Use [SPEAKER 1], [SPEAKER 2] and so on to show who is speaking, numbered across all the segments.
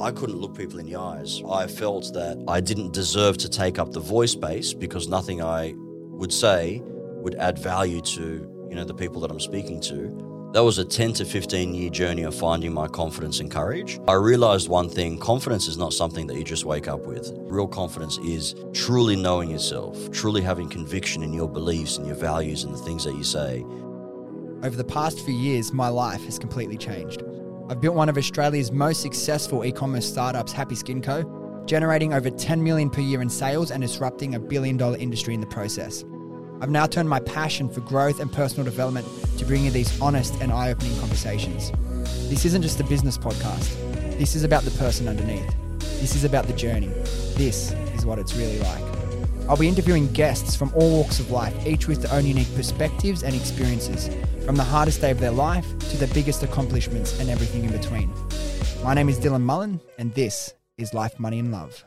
[SPEAKER 1] I couldn't look people in the eyes. I felt that I didn't deserve to take up the voice space because nothing I would say would add value to, you know, the people that I'm speaking to. That was a 10 to 15 year journey of finding my confidence and courage. I realized one thing confidence is not something that you just wake up with. Real confidence is truly knowing yourself, truly having conviction in your beliefs and your values and the things that you say.
[SPEAKER 2] Over the past few years, my life has completely changed. I've built one of Australia's most successful e commerce startups, Happy Skin Co., generating over 10 million per year in sales and disrupting a billion dollar industry in the process. I've now turned my passion for growth and personal development to bring you these honest and eye opening conversations. This isn't just a business podcast, this is about the person underneath. This is about the journey. This is what it's really like. I'll be interviewing guests from all walks of life, each with their own unique perspectives and experiences, from the hardest day of their life to the biggest accomplishments and everything in between. My name is Dylan Mullan, and this is Life, Money, and Love.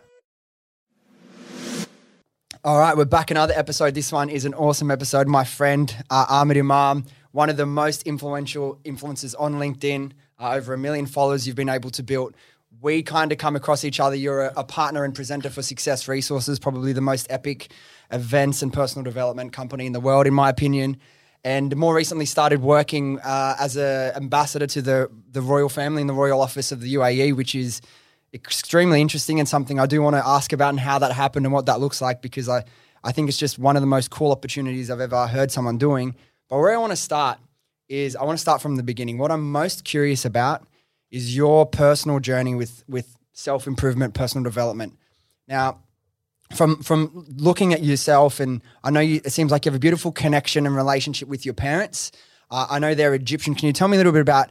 [SPEAKER 2] All right, we're back another episode. This one is an awesome episode. My friend uh, Ahmad Imam, one of the most influential influencers on LinkedIn, uh, over a million followers you've been able to build. We kind of come across each other. You're a, a, partner and presenter for Success Resources, probably the most epic events and personal development company in the world, in my opinion. And more recently, started working uh, as an ambassador to the the royal family in the royal office of the UAE, which is extremely interesting and something I do want to ask about and how that happened and what that looks like because I, I think it's just one of the most cool opportunities I've ever heard someone doing. But where I want to start is I want to start from the beginning. What I'm most curious about is your personal journey with with self improvement, personal development. Now, from from looking at yourself, and I know you, it seems like you have a beautiful connection and relationship with your parents. Uh, I know they're Egyptian. Can you tell me a little bit about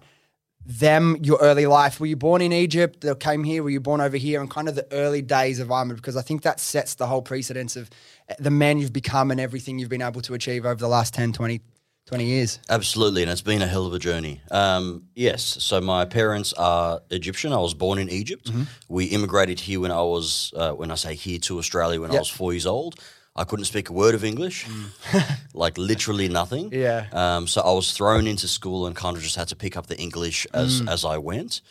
[SPEAKER 2] them, your early life. Were you born in Egypt? They came here. Were you born over here? And kind of the early days of Ahmad, because I think that sets the whole precedence of the man you've become and everything you've been able to achieve over the last 10, 20, 20 years.
[SPEAKER 1] Absolutely, and it's been a hell of a journey. Um, yes, so my parents are Egyptian. I was born in Egypt. Mm-hmm. We immigrated here when I was, uh, when I say here to Australia, when yep. I was four years old. I couldn't speak a word of English, mm. like literally nothing.
[SPEAKER 2] Yeah.
[SPEAKER 1] Um, so I was thrown into school and kind of just had to pick up the English as mm. as I went.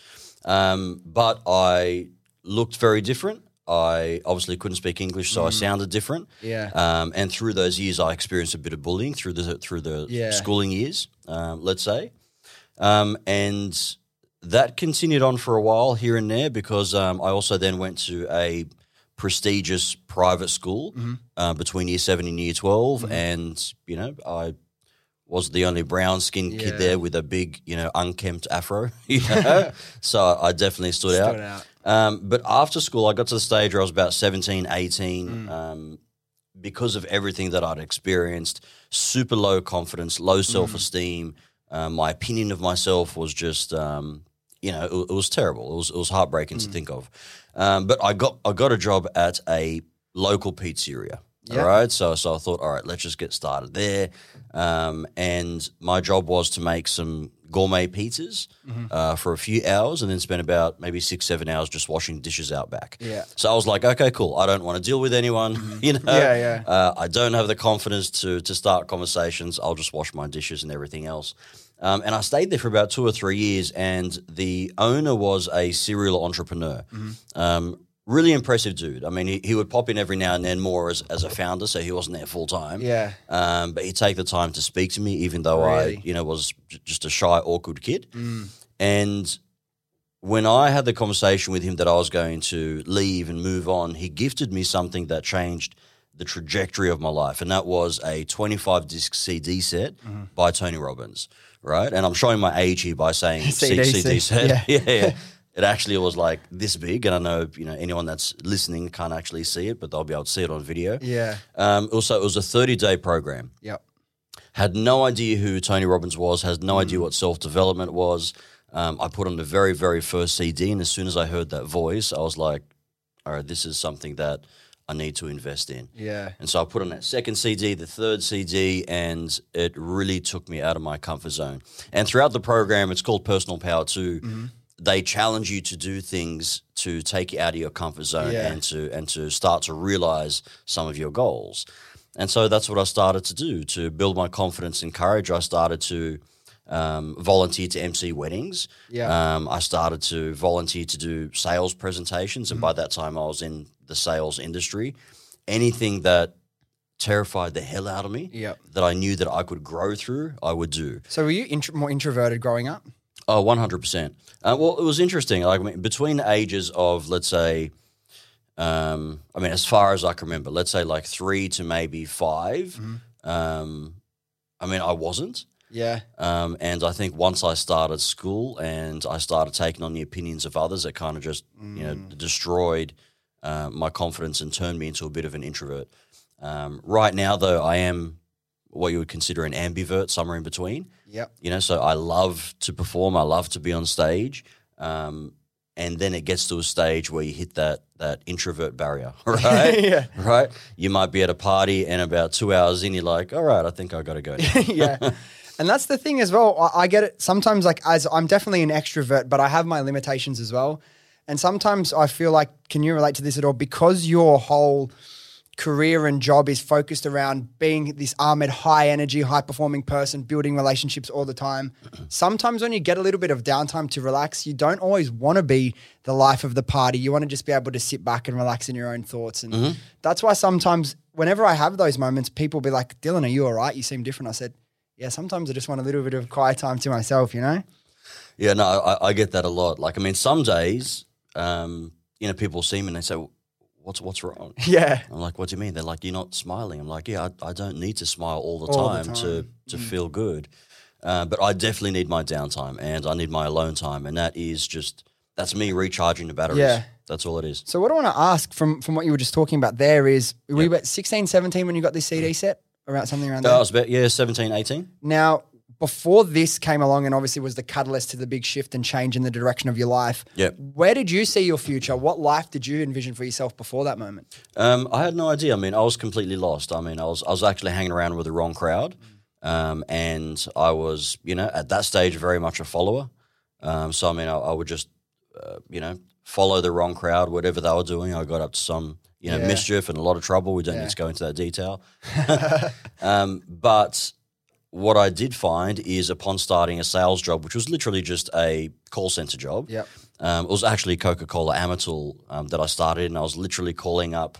[SPEAKER 1] Um, but I looked very different. I obviously couldn't speak English, so. I sounded different.
[SPEAKER 2] Yeah.
[SPEAKER 1] Um, and through those years, I experienced a bit of bullying through the through the yeah. schooling years. Um, let's say, um, and that continued on for a while here and there because um, I also then went to a prestigious private school mm-hmm. uh, between year seven and year 12. Mm-hmm. And, you know, I was the only brown skinned yeah. kid there with a big, you know, unkempt afro. You know? so I definitely stood, stood out. Um, but after school, I got to the stage where I was about 17, 18. Mm. Um, because of everything that I'd experienced, super low confidence, low self esteem. Mm. Uh, my opinion of myself was just, um, you know, it, it, was terrible. It was, it was heartbreaking mm. to think of. Um, but I got I got a job at a local pizzeria. Yep. All right, so so I thought, all right, let's just get started there. Um, and my job was to make some gourmet pizzas mm-hmm. uh, for a few hours, and then spend about maybe six seven hours just washing dishes out back.
[SPEAKER 2] Yeah.
[SPEAKER 1] So I was like, okay, cool. I don't want to deal with anyone. Mm-hmm. You know.
[SPEAKER 2] Yeah, yeah.
[SPEAKER 1] Uh, I don't have the confidence to to start conversations. I'll just wash my dishes and everything else. Um, and I stayed there for about two or three years, and the owner was a serial entrepreneur. Mm-hmm. Um, really impressive dude. I mean, he, he would pop in every now and then more as, as a founder, so he wasn't there full time.
[SPEAKER 2] Yeah.
[SPEAKER 1] Um, but he'd take the time to speak to me, even though really? I, you know, was just a shy, awkward kid.
[SPEAKER 2] Mm.
[SPEAKER 1] And when I had the conversation with him that I was going to leave and move on, he gifted me something that changed the trajectory of my life, and that was a 25 disc CD set mm-hmm. by Tony Robbins right? And I'm showing my age here by saying CD, CD set. Yeah. yeah, yeah. It actually was like this big, and I know you know anyone that's listening can't actually see it, but they'll be able to see it on video.
[SPEAKER 2] Yeah.
[SPEAKER 1] Um, also, it was a 30 day program.
[SPEAKER 2] Yep.
[SPEAKER 1] Had no idea who Tony Robbins was. Has no mm. idea what self development was. Um, I put on the very very first CD, and as soon as I heard that voice, I was like, "All right, this is something that." I need to invest in.
[SPEAKER 2] Yeah.
[SPEAKER 1] And so I put on that second CD, the third CD, and it really took me out of my comfort zone. And throughout the program, it's called Personal Power 2. Mm-hmm. They challenge you to do things to take you out of your comfort zone yeah. and to and to start to realize some of your goals. And so that's what I started to do to build my confidence and courage. I started to um, volunteer to MC weddings.
[SPEAKER 2] Yeah.
[SPEAKER 1] Um, I started to volunteer to do sales presentations, and by that time, I was in the sales industry. Anything that terrified the hell out of me,
[SPEAKER 2] Yep.
[SPEAKER 1] that I knew that I could grow through, I would do.
[SPEAKER 2] So were you intro- more introverted growing up?
[SPEAKER 1] Oh, 100%. Uh, well, it was interesting. Like, I mean, between the ages of, let's say, um, I mean, as far as I can remember, let's say like three to maybe 5 um, I mean, I wasn't.
[SPEAKER 2] Yeah.
[SPEAKER 1] Um, and I think once I started school and I started taking on the opinions of others, it kind of just, you know, destroyed uh, my confidence and turned me into a bit of an introvert. Um, right now, though, I am what you would consider an ambivert, somewhere in between.
[SPEAKER 2] Yep.
[SPEAKER 1] You know, so I love to perform. I love to be on stage. Um, and then it gets to a stage where you hit that that introvert barrier, right?
[SPEAKER 2] Yeah.
[SPEAKER 1] Right. You might be at a party, and about two hours in, you're like, "All right, I think I got to go."
[SPEAKER 2] yeah. And that's the thing as well. I, I get it sometimes, like, as I'm definitely an extrovert, but I have my limitations as well. And sometimes I feel like, can you relate to this at all? Because your whole career and job is focused around being this Ahmad high energy, high performing person, building relationships all the time. Sometimes when you get a little bit of downtime to relax, you don't always want to be the life of the party. You want to just be able to sit back and relax in your own thoughts. And that's why sometimes whenever I have those moments, people be like, Dylan, are you all right? You seem different. I said, yeah, sometimes I just want a little bit of quiet time to myself, you know?
[SPEAKER 1] Yeah, no, I, I get that a lot. Like, I mean, some days, um, you know, people see me and they say, "What's what's wrong?"
[SPEAKER 2] Yeah.
[SPEAKER 1] I'm like, "What do you mean?" They're like, "You're not smiling." I'm like, "Yeah, I, I don't need to smile all the
[SPEAKER 2] All the
[SPEAKER 1] time, to
[SPEAKER 2] time.
[SPEAKER 1] to feel good, uh, but I definitely need my downtime and I need my alone time, and that is just that's me recharging the batteries.
[SPEAKER 2] Yeah.
[SPEAKER 1] that's all it is.
[SPEAKER 2] So what I want to ask from from what you were just talking about there is, were you about 16, 17 when you got this CD set? Around something around there?
[SPEAKER 1] I was about yeah, 17, 18.
[SPEAKER 2] Now, before this came along and obviously was the catalyst to the big shift and change in the direction of your life,
[SPEAKER 1] Yep.
[SPEAKER 2] where did you see your future? What life did you envision for yourself before that moment?
[SPEAKER 1] Um, I had no idea. I mean, I was completely lost. I mean, I was I was actually hanging around with the wrong crowd, um, and I was, you know, at that stage very much a follower. Um, so I mean, I, I would just, uh, you know, follow the wrong crowd, whatever they were doing. I got up to some, you know,
[SPEAKER 2] Yeah.
[SPEAKER 1] mischief and a lot of trouble. We don't
[SPEAKER 2] Yeah.
[SPEAKER 1] need to go into that detail. um, but what I did find is upon starting a sales job, which was literally just a call center job.
[SPEAKER 2] Yep.
[SPEAKER 1] Um, it was actually Coca Cola Amatil um, that I started, and I was literally calling up,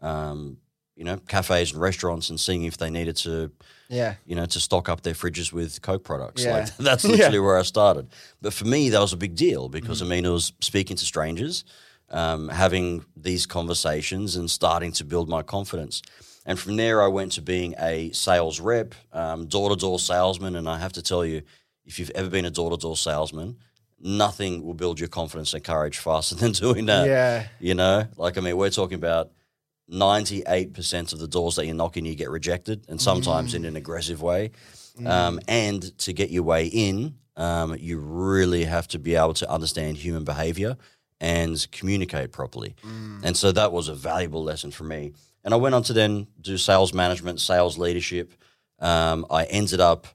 [SPEAKER 1] um, you know, cafes and restaurants and seeing if they needed to,
[SPEAKER 2] Yeah.
[SPEAKER 1] you know, to stock up their fridges with Coke products.
[SPEAKER 2] Yeah.
[SPEAKER 1] Like that's
[SPEAKER 2] Yeah.
[SPEAKER 1] literally where I started. But for me, that was a big deal because
[SPEAKER 2] Mm.
[SPEAKER 1] I mean, it was speaking to strangers, um, having these conversations, and starting to build my confidence. And from there, I went to being a sales rep, door to door salesman. And I have to tell you, if you've ever been a door to door salesman, nothing will build your confidence and courage faster than doing that.
[SPEAKER 2] Yeah.
[SPEAKER 1] You know, like, I mean, we're talking about 98% of the doors that you knock in, you get rejected, and sometimes in an aggressive way. Um, and to get your way in, um, you really have to be able to understand human behavior and communicate properly. And so that was a valuable lesson for me. And I went on to then do sales management, sales leadership. Um, I ended up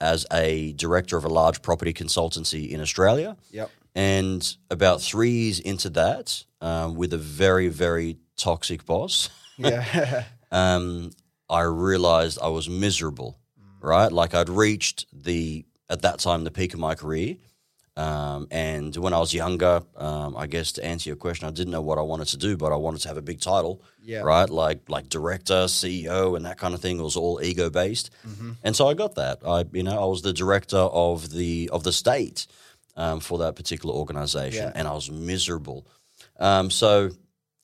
[SPEAKER 1] as a director of a large property consultancy in Australia.
[SPEAKER 2] Yep.
[SPEAKER 1] And about three years into that, um, with a very, very toxic boss,
[SPEAKER 2] Yeah.
[SPEAKER 1] um, I realized I was miserable, right? Like I'd reached the, at that time, the peak of my career. Um, and when I was younger, um, I guess to answer your question, I didn't know what I wanted to do, but I wanted to have a big title,
[SPEAKER 2] Yeah.
[SPEAKER 1] right? Like like director, CEO, and that kind of thing. It was all ego based, and so I got that. I you know I was the director of the of the state um, for that particular organization,
[SPEAKER 2] Yeah.
[SPEAKER 1] and I was miserable. Um, so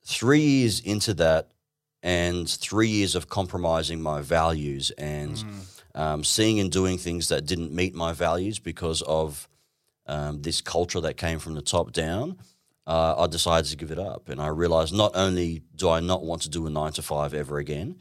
[SPEAKER 1] three years into that, and three years of compromising my values and um, seeing and doing things that didn't meet my values because of um, this culture that came from the top down, uh, I decided to give it up. And I realized not only do I not want to do a nine to five ever again,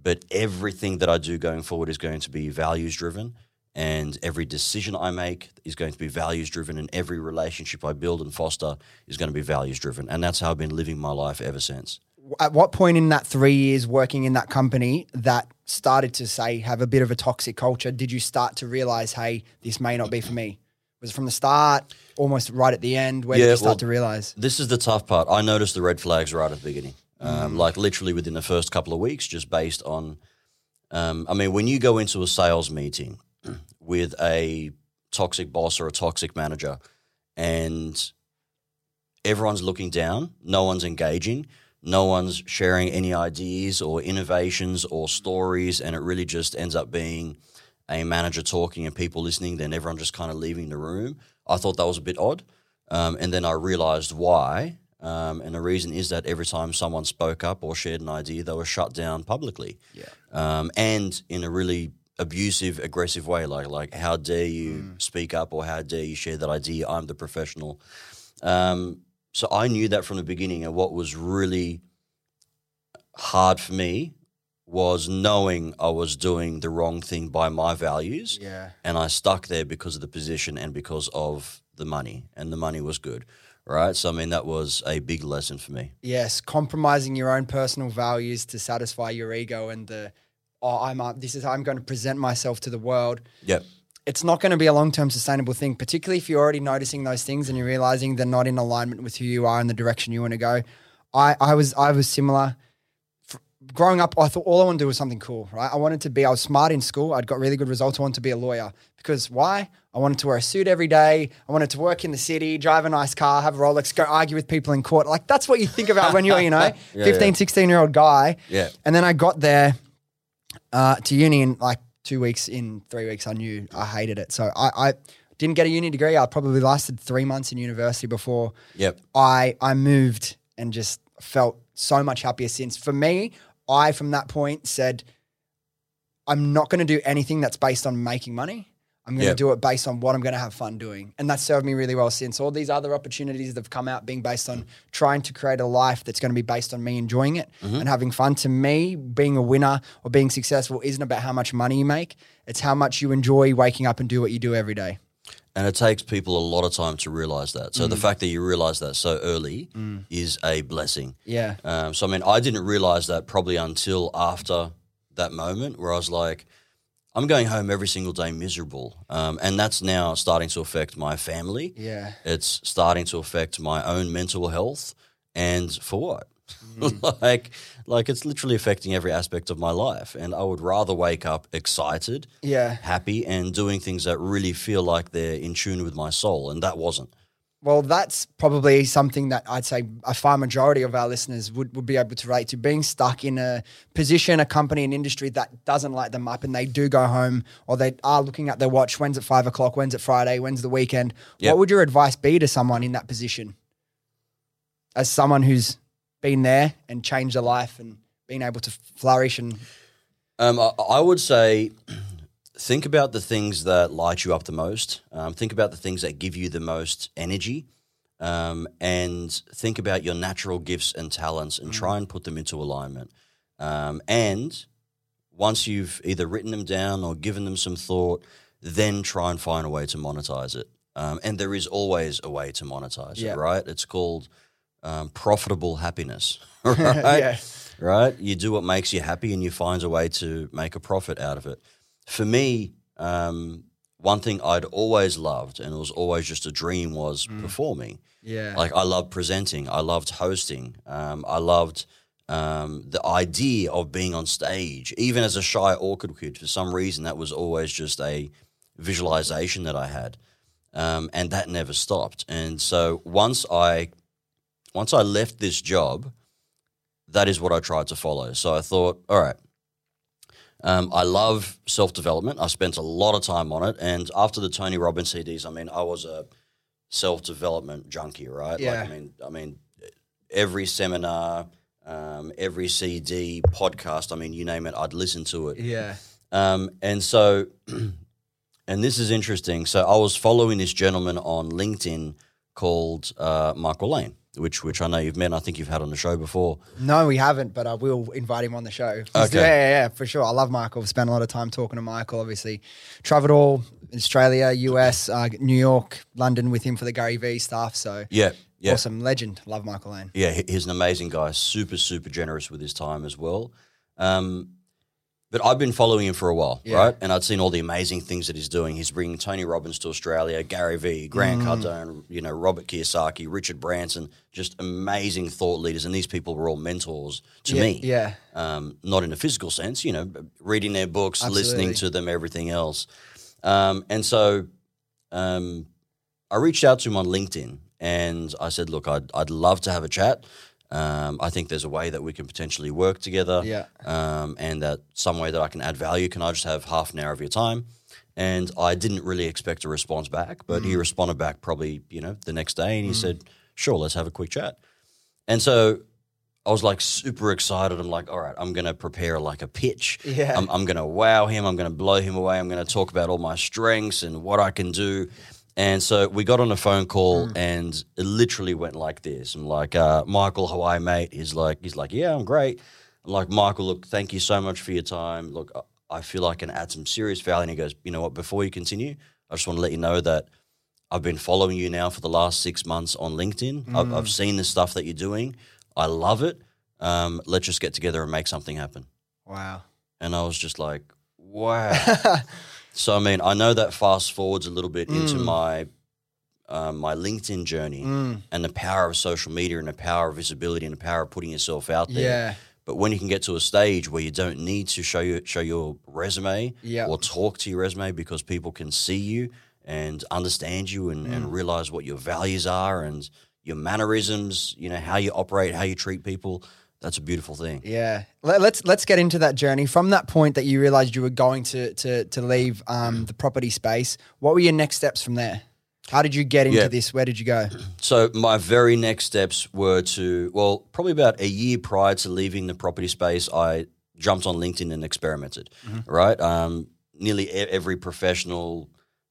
[SPEAKER 1] but everything that I do going forward is going to be values driven. And every decision I make is going to be values driven, and every relationship I build and foster is going to be values driven. And that's how I've been living my life ever since.
[SPEAKER 2] At what point in that three years working in that company that started to say have a bit of a toxic culture, did you start to realize, hey, this may not be for me? Was it from the start, almost right at the end? Where did you start
[SPEAKER 1] well-
[SPEAKER 2] to realize?
[SPEAKER 1] This is the tough part. I noticed the red flags right at the beginning, um, like literally within the first couple of weeks, just based on. Um, I mean, when you go into a sales meeting with a toxic boss or a toxic manager, and everyone's looking down, no one's engaging, no one's sharing any ideas or innovations or stories, and it really just ends up being a manager talking and people listening, then everyone just kind of leaving the room. I thought that was a bit odd. Um, and then I realized why. Um, and the reason is that every time someone spoke up or shared an idea, they were shut down publicly.
[SPEAKER 2] Yeah.
[SPEAKER 1] Um, and in a really abusive, aggressive way, like like how dare you
[SPEAKER 2] Mm.
[SPEAKER 1] speak up or how dare you share that idea? I'm the professional. Um, so I knew that from the beginning, and what was really hard for me was knowing I was doing the wrong thing by my values,
[SPEAKER 2] Yeah.
[SPEAKER 1] and I stuck there because of the position and because of the money, and the money was good, right? So I mean that was a big lesson for me.
[SPEAKER 2] Yes, compromising your own personal values to satisfy your ego and the oh, I'm uh, this is how I'm going to present myself to the world.
[SPEAKER 1] Yep.
[SPEAKER 2] It's not going to be a long term sustainable thing, particularly if you're already noticing those things and you're realizing they're not in alignment with who you are and the direction you want to go. I, I was I was similar. Growing up, I thought all I wanted to do was something cool, right? I wanted to be, I was smart in school. I'd got really good results. I wanted to be a lawyer because why? I wanted to wear a suit every day. I wanted to work in the city, drive a nice car, have a Rolex, go argue with people in court. Like that's what you think about when you're, you know,
[SPEAKER 1] Yeah,
[SPEAKER 2] 15,
[SPEAKER 1] yeah.
[SPEAKER 2] 16 year old guy.
[SPEAKER 1] Yeah.
[SPEAKER 2] And then I got there uh, to uni in like two weeks, in three weeks, I knew I hated it. So I, I didn't get a uni degree. I probably lasted three months in university before
[SPEAKER 1] Yep.
[SPEAKER 2] I I moved and just felt so much happier since. For me, I from that point said, I'm not going to do anything that's based on making money. I'm going to
[SPEAKER 1] Yep.
[SPEAKER 2] do it based on what I'm going to have fun doing. And that's served me really well since. All these other opportunities that have come out being based on trying to create a life that's going to be based on me enjoying it mm-hmm. and having fun. To me, being a winner or being successful isn't about how much money you make, it's how much you enjoy waking up and do what you do every day.
[SPEAKER 1] And it takes people a lot of time to realize that. So the fact that you realize that so early is a blessing.
[SPEAKER 2] Yeah.
[SPEAKER 1] Um, so I mean, I didn't realize that probably until after that moment where I was like, I'm going home every single day miserable, um, and that's now starting to affect my family.
[SPEAKER 2] Yeah.
[SPEAKER 1] It's starting to affect my own mental health, and for what? like, like it's literally affecting every aspect of my life. And I would rather wake up excited,
[SPEAKER 2] Yeah.
[SPEAKER 1] happy, and doing things that really feel like they're in tune with my soul, and that wasn't.
[SPEAKER 2] Well, that's probably something that I'd say a far majority of our listeners would, would be able to relate to being stuck in a position, a company, an industry that doesn't light them up and they do go home or they are looking at their watch. When's it five o'clock? When's it Friday? When's the weekend?
[SPEAKER 1] Yep.
[SPEAKER 2] What would your advice be to someone in that position? As someone who's been there and changed their life and been able to flourish and
[SPEAKER 1] Um, I, I would say think about the things that light you up the most. Um, think about the things that give you the most energy. Um, and think about your natural gifts and talents and try and put them into alignment. Um, and once you've either written them down or given them some thought, then try and find a way to monetize it. Um, and there is always a way to monetize
[SPEAKER 2] Yeah.
[SPEAKER 1] it, right? It's called um, profitable happiness, right?
[SPEAKER 2] Yeah.
[SPEAKER 1] Right? You do what makes you happy and you find a way to make a profit out of it. For me, um, one thing I'd always loved, and it was always just a dream, was performing.
[SPEAKER 2] yeah.
[SPEAKER 1] Like I loved presenting, I loved hosting, um, I loved um, the idea of being on stage. Even as a shy, awkward kid, for some reason, that was always just a visualization that I had, um, and that never stopped. And so once I once I left this job, that is what I tried to follow. So I thought, all right. Um, I love self development. I spent a lot of time on it, and after the Tony Robbins CDs, I mean, I was a self development junkie, right?
[SPEAKER 2] Yeah.
[SPEAKER 1] Like, I mean, I mean, every seminar, um, every CD, podcast, I mean, you name it, I'd listen to it.
[SPEAKER 2] yeah.
[SPEAKER 1] Um, and so, and this is interesting. So I was following this gentleman on LinkedIn called uh, Michael Lane, which which I know you've met. and I think you've had on the show before.
[SPEAKER 2] No, we haven't, but I will invite him on the show.
[SPEAKER 1] Okay.
[SPEAKER 2] Yeah, yeah, yeah, for sure. I love Michael. I've spent a lot of time talking to Michael, obviously. Traveled all Australia, US, uh, New York, London with him for the Gary Vee stuff. So
[SPEAKER 1] Yeah, yeah.
[SPEAKER 2] awesome. Legend. Love Michael Lane.
[SPEAKER 1] Yeah, he's an amazing guy. Super, super generous with his time as well. Um, but I've been following him for a while,
[SPEAKER 2] Yeah.
[SPEAKER 1] right? And I'd seen all the amazing things that he's doing. He's bringing Tony Robbins to Australia, Gary Vee, Grant Cardone, you know, Robert Kiyosaki, Richard Branson, just amazing thought leaders. And these people were all mentors to
[SPEAKER 2] yeah,
[SPEAKER 1] me.
[SPEAKER 2] Yeah.
[SPEAKER 1] um, not in a physical sense, you know, reading their books,
[SPEAKER 2] Absolutely.
[SPEAKER 1] listening to them, everything else. Um, and so um, I reached out to him on LinkedIn and I said, look, I'd, I'd love to have a chat. Um, I think there's a way that we can potentially work together.
[SPEAKER 2] Yeah.
[SPEAKER 1] Um, and that some way that I can add value. Can I just have half an hour of your time? And I didn't really expect a response back, but he responded back probably, you know, the next day and he said, sure, let's have a quick chat. And so I was like super excited. I'm like, all right, I'm going to prepare like a pitch.
[SPEAKER 2] Yeah.
[SPEAKER 1] I'm, I'm going to wow him. I'm going to blow him away. I'm going to talk about all my strengths and what I can do. And so we got on a phone call and it literally went like this. I'm like, uh, Michael, how are you, mate? He's like, he's like, yeah, I'm great. I'm like, Michael, look, thank you so much for your time. Look, I- feel like I can add some serious value. And he goes, you know what, before you continue, I just want to let you know that I've been following you now for the last six months on LinkedIn. I've, I've seen the stuff that you're doing. I love it. Um, let's just get together and make something happen.
[SPEAKER 2] Wow.
[SPEAKER 1] And I was just like, wow. So I mean, I know that fast forwards a little bit
[SPEAKER 2] Mm.
[SPEAKER 1] into my um, my LinkedIn journey and the power of social media and the power of visibility and the power of putting yourself out there.
[SPEAKER 2] Yeah.
[SPEAKER 1] But when you can get to a stage where you don't need to show you show your resume
[SPEAKER 2] Yeah.
[SPEAKER 1] or talk to your resume because people can see you and understand you and,
[SPEAKER 2] Mm.
[SPEAKER 1] and realize what your values are and your mannerisms, you know, how you operate, how you treat people, that's a beautiful thing.
[SPEAKER 2] Yeah, Let, let's let's get into that journey from that point that you realized you were going to to to leave um, the property space. What were your next steps from there? How did you get into
[SPEAKER 1] Yeah.
[SPEAKER 2] this? Where did you go?
[SPEAKER 1] So my very next steps were to well, probably about a year prior to leaving the property space, I jumped on LinkedIn and experimented. Right, um, nearly every professional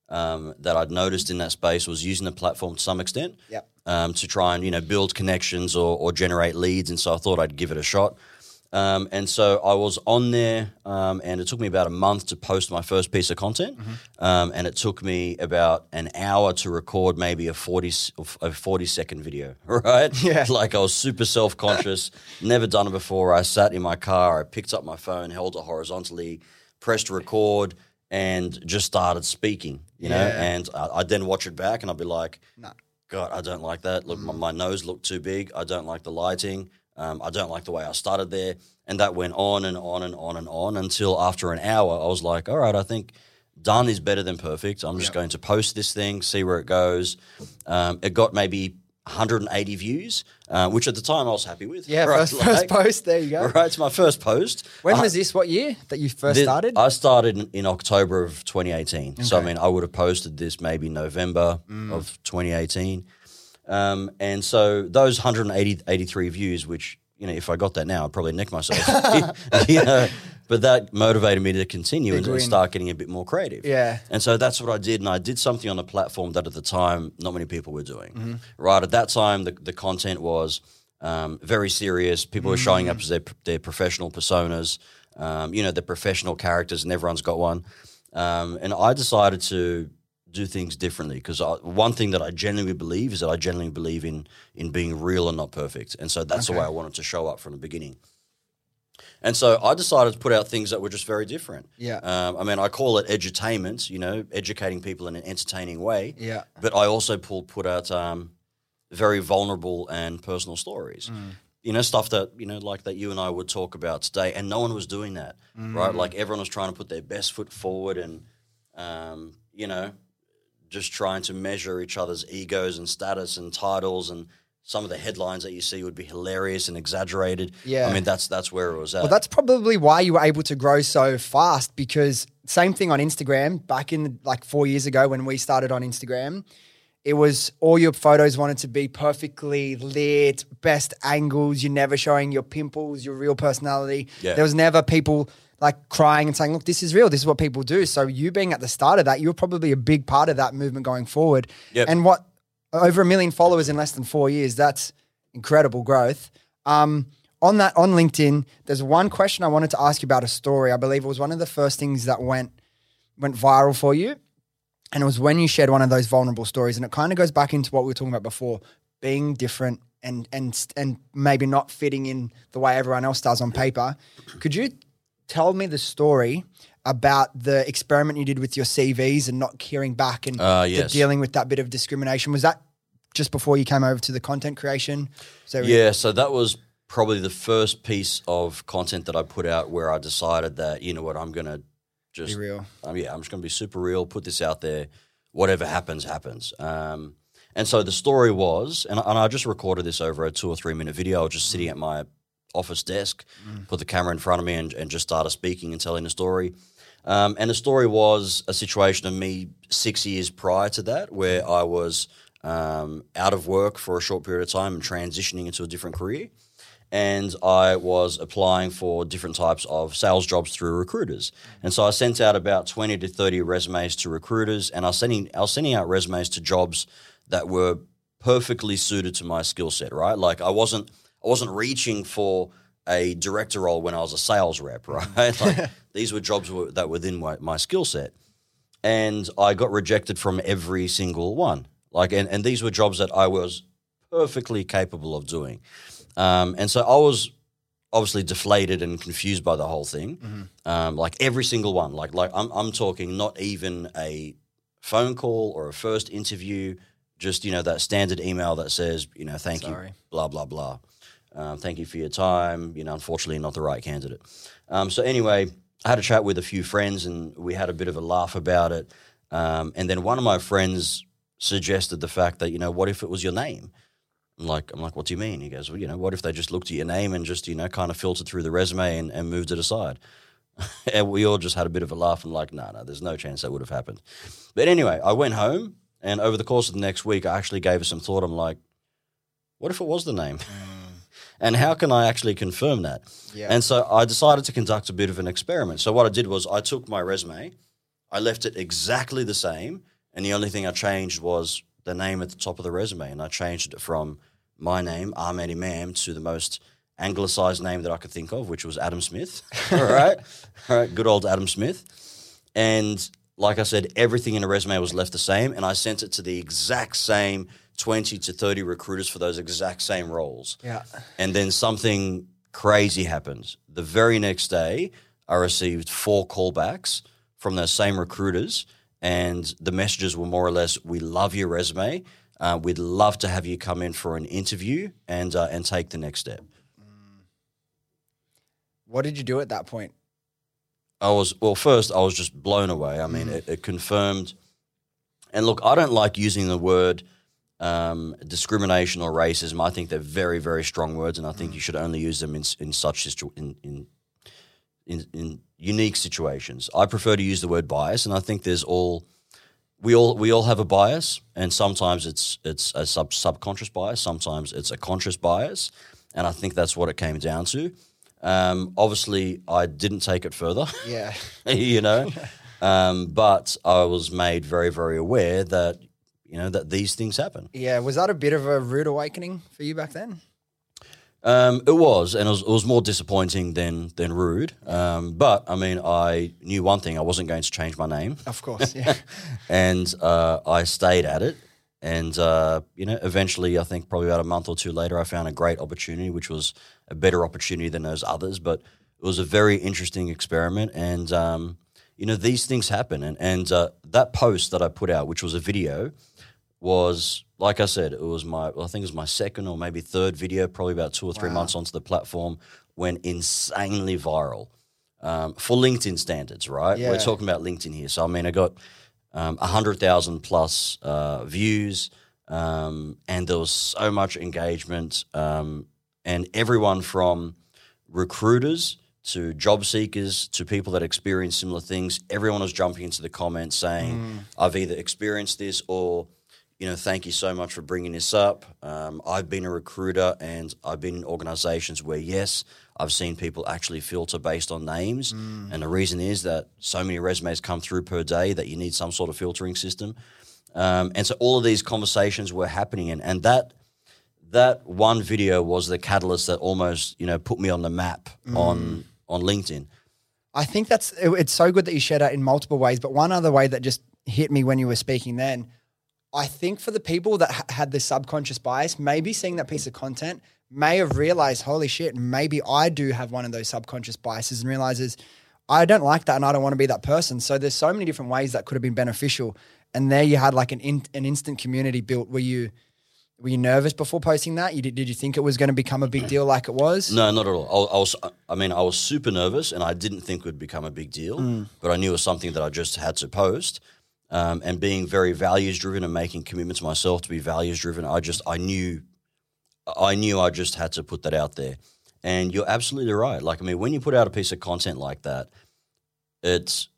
[SPEAKER 1] um, that I'd noticed in that space was using the platform to some extent.
[SPEAKER 2] Yep.
[SPEAKER 1] Um, to try and you know build connections or, or generate leads, and so I thought I'd give it a shot. Um, and so I was on there, um, and it took me about a month to post my first piece of content, um, and it took me about an hour to record maybe a forty a forty second video. Right?
[SPEAKER 2] Yeah.
[SPEAKER 1] Like I was super self conscious, never done it before. I sat in my car, I picked up my phone, held it horizontally, pressed record, and just started speaking. You know,
[SPEAKER 2] Yeah.
[SPEAKER 1] and I, I'd then watch it back, and I'd be like,
[SPEAKER 2] No.
[SPEAKER 1] God, I don't like that. Look, my, my nose looked too big. I don't like the lighting. Um, I don't like the way I started there. And that went on and on and on and on until after an hour, I was like, all right, I think done is better than perfect. I'm just going to post this thing, see where it goes. Um, it got maybe 180 views, uh, which at the time I was happy with.
[SPEAKER 2] Yeah,
[SPEAKER 1] Right,
[SPEAKER 2] first, first post. There you go.
[SPEAKER 1] Right, it's my first post.
[SPEAKER 2] When
[SPEAKER 1] I-
[SPEAKER 2] was this? What year that you first
[SPEAKER 1] Thi-
[SPEAKER 2] started?
[SPEAKER 1] I started in, in October of 2018. So, I mean, I would have posted this maybe November
[SPEAKER 2] Mm.
[SPEAKER 1] of 2018. Um, and so those 180, 83 views, which, you know, if I got that now, I'd probably nick myself. you know, but that motivated me to continue and,
[SPEAKER 2] Big
[SPEAKER 1] and
[SPEAKER 2] win.
[SPEAKER 1] start getting a bit more creative.
[SPEAKER 2] Yeah.
[SPEAKER 1] And so that's what I did. And I did something on the platform that at the time not many people were doing.
[SPEAKER 2] Mm-hmm.
[SPEAKER 1] Right. At that time, the, the content was um, very serious. People were showing
[SPEAKER 2] Mm.
[SPEAKER 1] up as their, their professional personas, um, you know, the professional characters, and everyone's got one. Um, and I decided to do things differently because one thing that I genuinely believe is that I genuinely believe in in being real and not perfect. And so that's the way I wanted to show up from the beginning. And so I decided to put out things that were just very different.
[SPEAKER 2] Yeah.
[SPEAKER 1] Um, I mean, I call it edutainment, you know, educating people in an entertaining way.
[SPEAKER 2] Yeah.
[SPEAKER 1] But I also pull, put out um, very vulnerable and personal stories.
[SPEAKER 2] Mm.
[SPEAKER 1] You know, stuff that, you know, like that you and I would talk about today. And no one was doing that,
[SPEAKER 2] Mm.
[SPEAKER 1] right? Like everyone was trying to put their best foot forward and, um, you know, just trying to measure each other's egos and status and titles and some of the headlines that you see would be hilarious and exaggerated.
[SPEAKER 2] Yeah.
[SPEAKER 1] I mean, that's that's where it was at.
[SPEAKER 2] Well, that's probably why you were able to grow so fast because same thing on Instagram back in like four years ago when we started on Instagram. It was all your photos wanted to be perfectly lit, best angles. You're never showing your pimples, your real personality.
[SPEAKER 1] Yeah.
[SPEAKER 2] There was never people like crying and saying, look, this is real. This is what people do. So you being at the start of that, you're probably a big part of that movement going forward.
[SPEAKER 1] Yep.
[SPEAKER 2] And what over a million followers in less than four years, that's incredible growth. Um, on that on LinkedIn, there's one question I wanted to ask you about a story. I believe it was one of the first things that went went viral for you. And it was when you shared one of those vulnerable stories. And it kind of goes back into what we were talking about before, being different and and and maybe not fitting in the way everyone else does on paper. Could you tell me the story about the experiment you did with your CVs and not hearing back and
[SPEAKER 1] Uh, yes.
[SPEAKER 2] dealing with that bit of discrimination? Was that just before you came over to the content creation? So
[SPEAKER 1] Yeah, so that was probably the first piece of content that I put out where I decided that you know what I'm gonna just
[SPEAKER 2] Be real.
[SPEAKER 1] Um, yeah, I'm just gonna be super real. Put this out there. whatever happens, happens. Um, and so the story was, and, and I just recorded this over a two or three minute video. I was just sitting at my office desk, mm. put the camera in front of me, and, and just started speaking and telling the story. Um, and the story was a situation of me six years prior to that, where I was um, out of work for a short period of time and transitioning into a different career. And I was applying for different types of sales jobs through recruiters. And so I sent out about 20 to 30 resumes to recruiters, and I was sending, I was sending out resumes to jobs that were perfectly suited to my skill set, right? Like I wasn't I wasn't reaching for a director role when I was a sales rep, right? Like these were jobs that were within my, my skill set. And I got rejected from every single one. Like and, and these were jobs that I was perfectly capable of doing. Um, and so I was obviously deflated and confused by the whole thing. Mm-hmm. Um, like every single one. Like like I'm I'm talking not even a phone call or a first interview just you know that standard email that says you know thank Sorry. you blah blah blah um, thank you for your time. You know unfortunately not the right candidate. Um, so anyway i had a chat with a few friends and we had a bit of a laugh about it. Um, and then one of my friends suggested the fact that you know what if it was your name? I'm like i'm like what do you mean? He goes well you know what if they just looked at your name and just you know kind of filtered through the resume and, and moved it aside? And we all just had a bit of a laugh and like no no there's no chance that would have happened. But anyway i went home and over the course of the next week, I actually gave it some thought. I'm like, what if it was the name? And how can I actually confirm that? Yeah. And so I decided to conduct a bit of an experiment. So what I did was I took my resume, I left it exactly the same, and the only thing I changed was the name at the top of the resume, and I changed it from my name, Ahmad Imam, to the most anglicized name that I could think of, which was Adam Smith. All right, all right, good old Adam Smith, and like I said, everything in the resume was left the same, and I sent it to the exact same 20 to 30 recruiters for those exact same roles.
[SPEAKER 2] Yeah.
[SPEAKER 1] And then something crazy happens. The very next day, I received four callbacks from those same recruiters, and the messages were more or less, "We love your resume. Uh, we'd love to have you come in for an interview and uh, and take the next step."
[SPEAKER 2] What did you do at that point?
[SPEAKER 1] I was well. First, I was just blown away. I mean, mm. it, it, confirmed. And look, I don't like using the word um, discrimination or racism. I think they're very, very strong words, and I think you should only use them in in such situ- in, in in in unique situations. I prefer to use the word bias, and I think there's all we all we all have a bias, and sometimes it's it's a sub subconscious bias, sometimes it's a conscious bias, and I think that's what it came down to. Um, obviously, I didn't take it further.
[SPEAKER 2] Yeah.
[SPEAKER 1] you know, um, but I was made very, very aware that you know that these things happen.
[SPEAKER 2] Yeah. Was that a bit of a rude awakening for you back then?
[SPEAKER 1] Um, it was, and it was, it was, more disappointing than than rude. Um, but I mean, I knew one thing: I wasn't going to change my name.
[SPEAKER 2] Of course, yeah.
[SPEAKER 1] and uh, I stayed at it, and uh, you know, eventually, I think probably about a month or two later, I found a great opportunity, which was a better opportunity than those others. But it was a very interesting experiment, and um, you know, these things happen. And and uh, that post that I put out, which was a video, was like I said, it was my well, I think it was my second or maybe third video, probably about two or three wow. months onto the platform, went insanely viral um, for LinkedIn standards. Right, yeah. we're talking about LinkedIn here. So I mean, I got um, 100,000 plus uh, views, um, and there was so much engagement. Um, and everyone from recruiters to job seekers to people that experience similar things, everyone was jumping into the comments saying, mm. I've either experienced this or you know, thank you so much for bringing this up. Um, I've been a recruiter and I've been in organizations where, yes, I've seen people actually filter based on names. Mm. And the reason is that so many resumes come through per day that you need some sort of filtering system. Um, and so all of these conversations were happening. And, and that, that one video was the catalyst that almost, you know, put me on the map mm. on, on LinkedIn.
[SPEAKER 2] I think that's, it's so good that you shared that in multiple ways. But one other way that just hit me when you were speaking then – I think for the people that ha- had the subconscious bias, maybe seeing that piece of content may have realized, holy shit, maybe I do have one of those subconscious biases and realizes I don't like that and I don't want to be that person. So there's so many different ways that could have been beneficial. And there you had like an in, an instant community built. Were you were you nervous before posting that? You did, did you think it was going to become a big deal like it was?
[SPEAKER 1] No, not at all. I, I was I mean I was super nervous and I didn't think it would become a big deal, mm. but I knew it was something that I just had to post. Um, and being very values driven and making commitments myself to be values driven. I just I knew I knew I just had to put that out there. And you're absolutely right. Like I mean, when you put out a piece of content like that, it's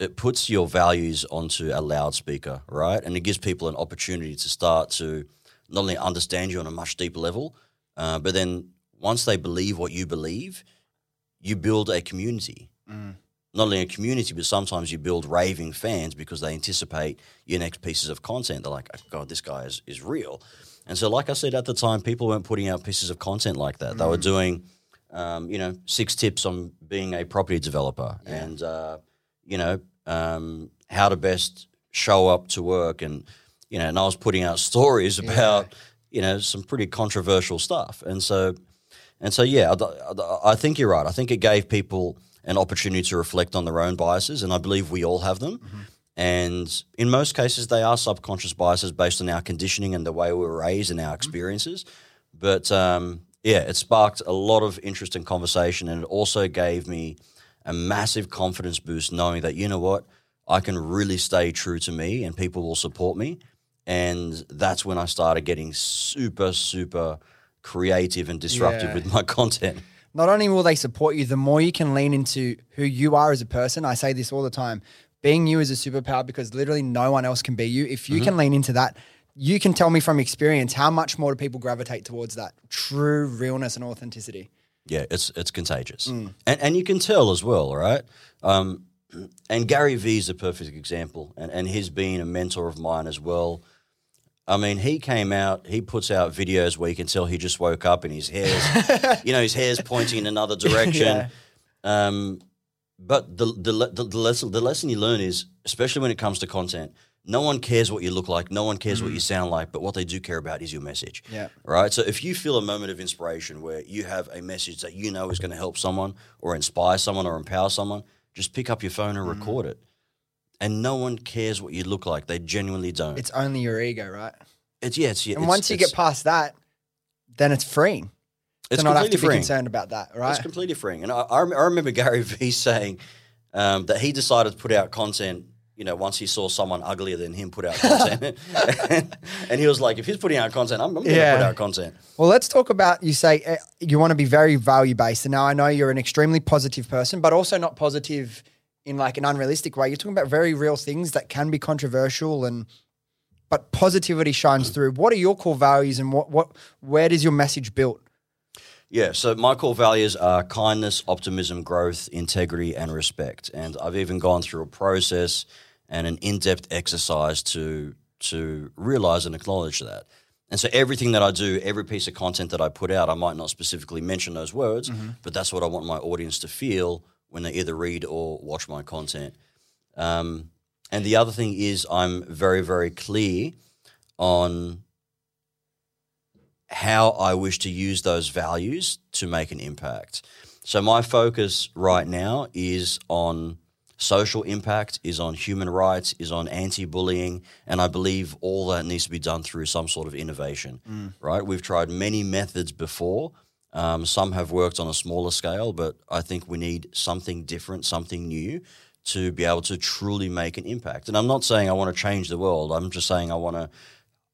[SPEAKER 1] it puts your values onto a loudspeaker, right? And it gives people an opportunity to start to not only understand you on a much deeper level, uh, but then once they believe what you believe, you build a community. Mm. Not only a community, but sometimes you build raving fans because they anticipate your next pieces of content. They're like, oh, God, this guy is, is real. And so, like I said at the time, people weren't putting out pieces of content like that. Mm. They were mm. doing, um, you know, six tips on being a property developer yeah. and, uh, you know, um, how to best show up to work. And, you know, and I was putting out stories about, yeah. you know, some pretty controversial stuff. And so, and so, yeah, I, I think you're right. I think it gave people an opportunity to reflect on their own biases. And I believe we all have them. Mm-hmm. And in most cases, they are subconscious biases based on our conditioning and the way we were raised and our mm-hmm. experiences. But um, yeah, it sparked a lot of interest and conversation, and it also gave me a massive confidence boost knowing that you know what, I can really stay true to me, and people will support me. And that's when I started getting super, super creative and disruptive yeah. with my content.
[SPEAKER 2] Not only will they support you, the more you can lean into who you are as a person. I say this all the time being you is a superpower because literally no one else can be you. If you mm-hmm. can lean into that, you can tell me from experience how much more do people gravitate towards that true realness and authenticity.
[SPEAKER 1] Yeah, it's it's contagious, mm. and and you can tell as well, right? Um, and Gary Vee is a perfect example, and and he's been a mentor of mine as well. I mean, he came out, he puts out videos where you can tell he just woke up and his hair's, you know, his hair's pointing in another direction. yeah. um, but the, the, the, the, lesson, the lesson you learn is, especially when it comes to content, no one cares what you look like, no one cares mm. what you sound like, but what they do care about is your message.
[SPEAKER 2] Yeah.
[SPEAKER 1] Right. So if you feel a moment of inspiration where you have a message that you know is going to help someone or inspire someone or empower someone, just pick up your phone and mm. record it. And no one cares what you look like. They genuinely don't.
[SPEAKER 2] It's only your ego, right?
[SPEAKER 1] It's yeah. It's,
[SPEAKER 2] and
[SPEAKER 1] it's,
[SPEAKER 2] once you get past that, then it's freeing. It's not have to freeing. be concerned about that, right?
[SPEAKER 1] It's completely freeing. And I, I remember Gary Vee saying um, that he decided to put out content. You know, once he saw someone uglier than him put out content, and, and, he was like, "If he's putting out content, I'm, I'm going to yeah. put out content."
[SPEAKER 2] Well, let's talk about. You say uh, you want to be very value based, and now I know you're an extremely positive person, but also not positive in like an unrealistic way. You're talking about very real things that can be controversial and but positivity shines through. What are your core values and what what where does your message build?
[SPEAKER 1] Yeah, so my core values are kindness, optimism, growth, integrity, and respect. And I've even gone through a process and an in-depth exercise to to realize and acknowledge that. And so everything that I do, every piece of content that I put out, I might not specifically mention those words, mm-hmm. but that's what I want my audience to feel when they either read or watch my content. Um, and the other thing is, I'm very, very clear on how I wish to use those values to make an impact. So my focus right now is on social impact, is on human rights, is on anti-bullying, and I believe all that needs to be done through some sort of innovation. Mm. Right? We've tried many methods before. Um, some have worked on a smaller scale, but I think we need something different, something new to be able to truly make an impact. And I'm not saying I want to change the world. I'm just saying I want to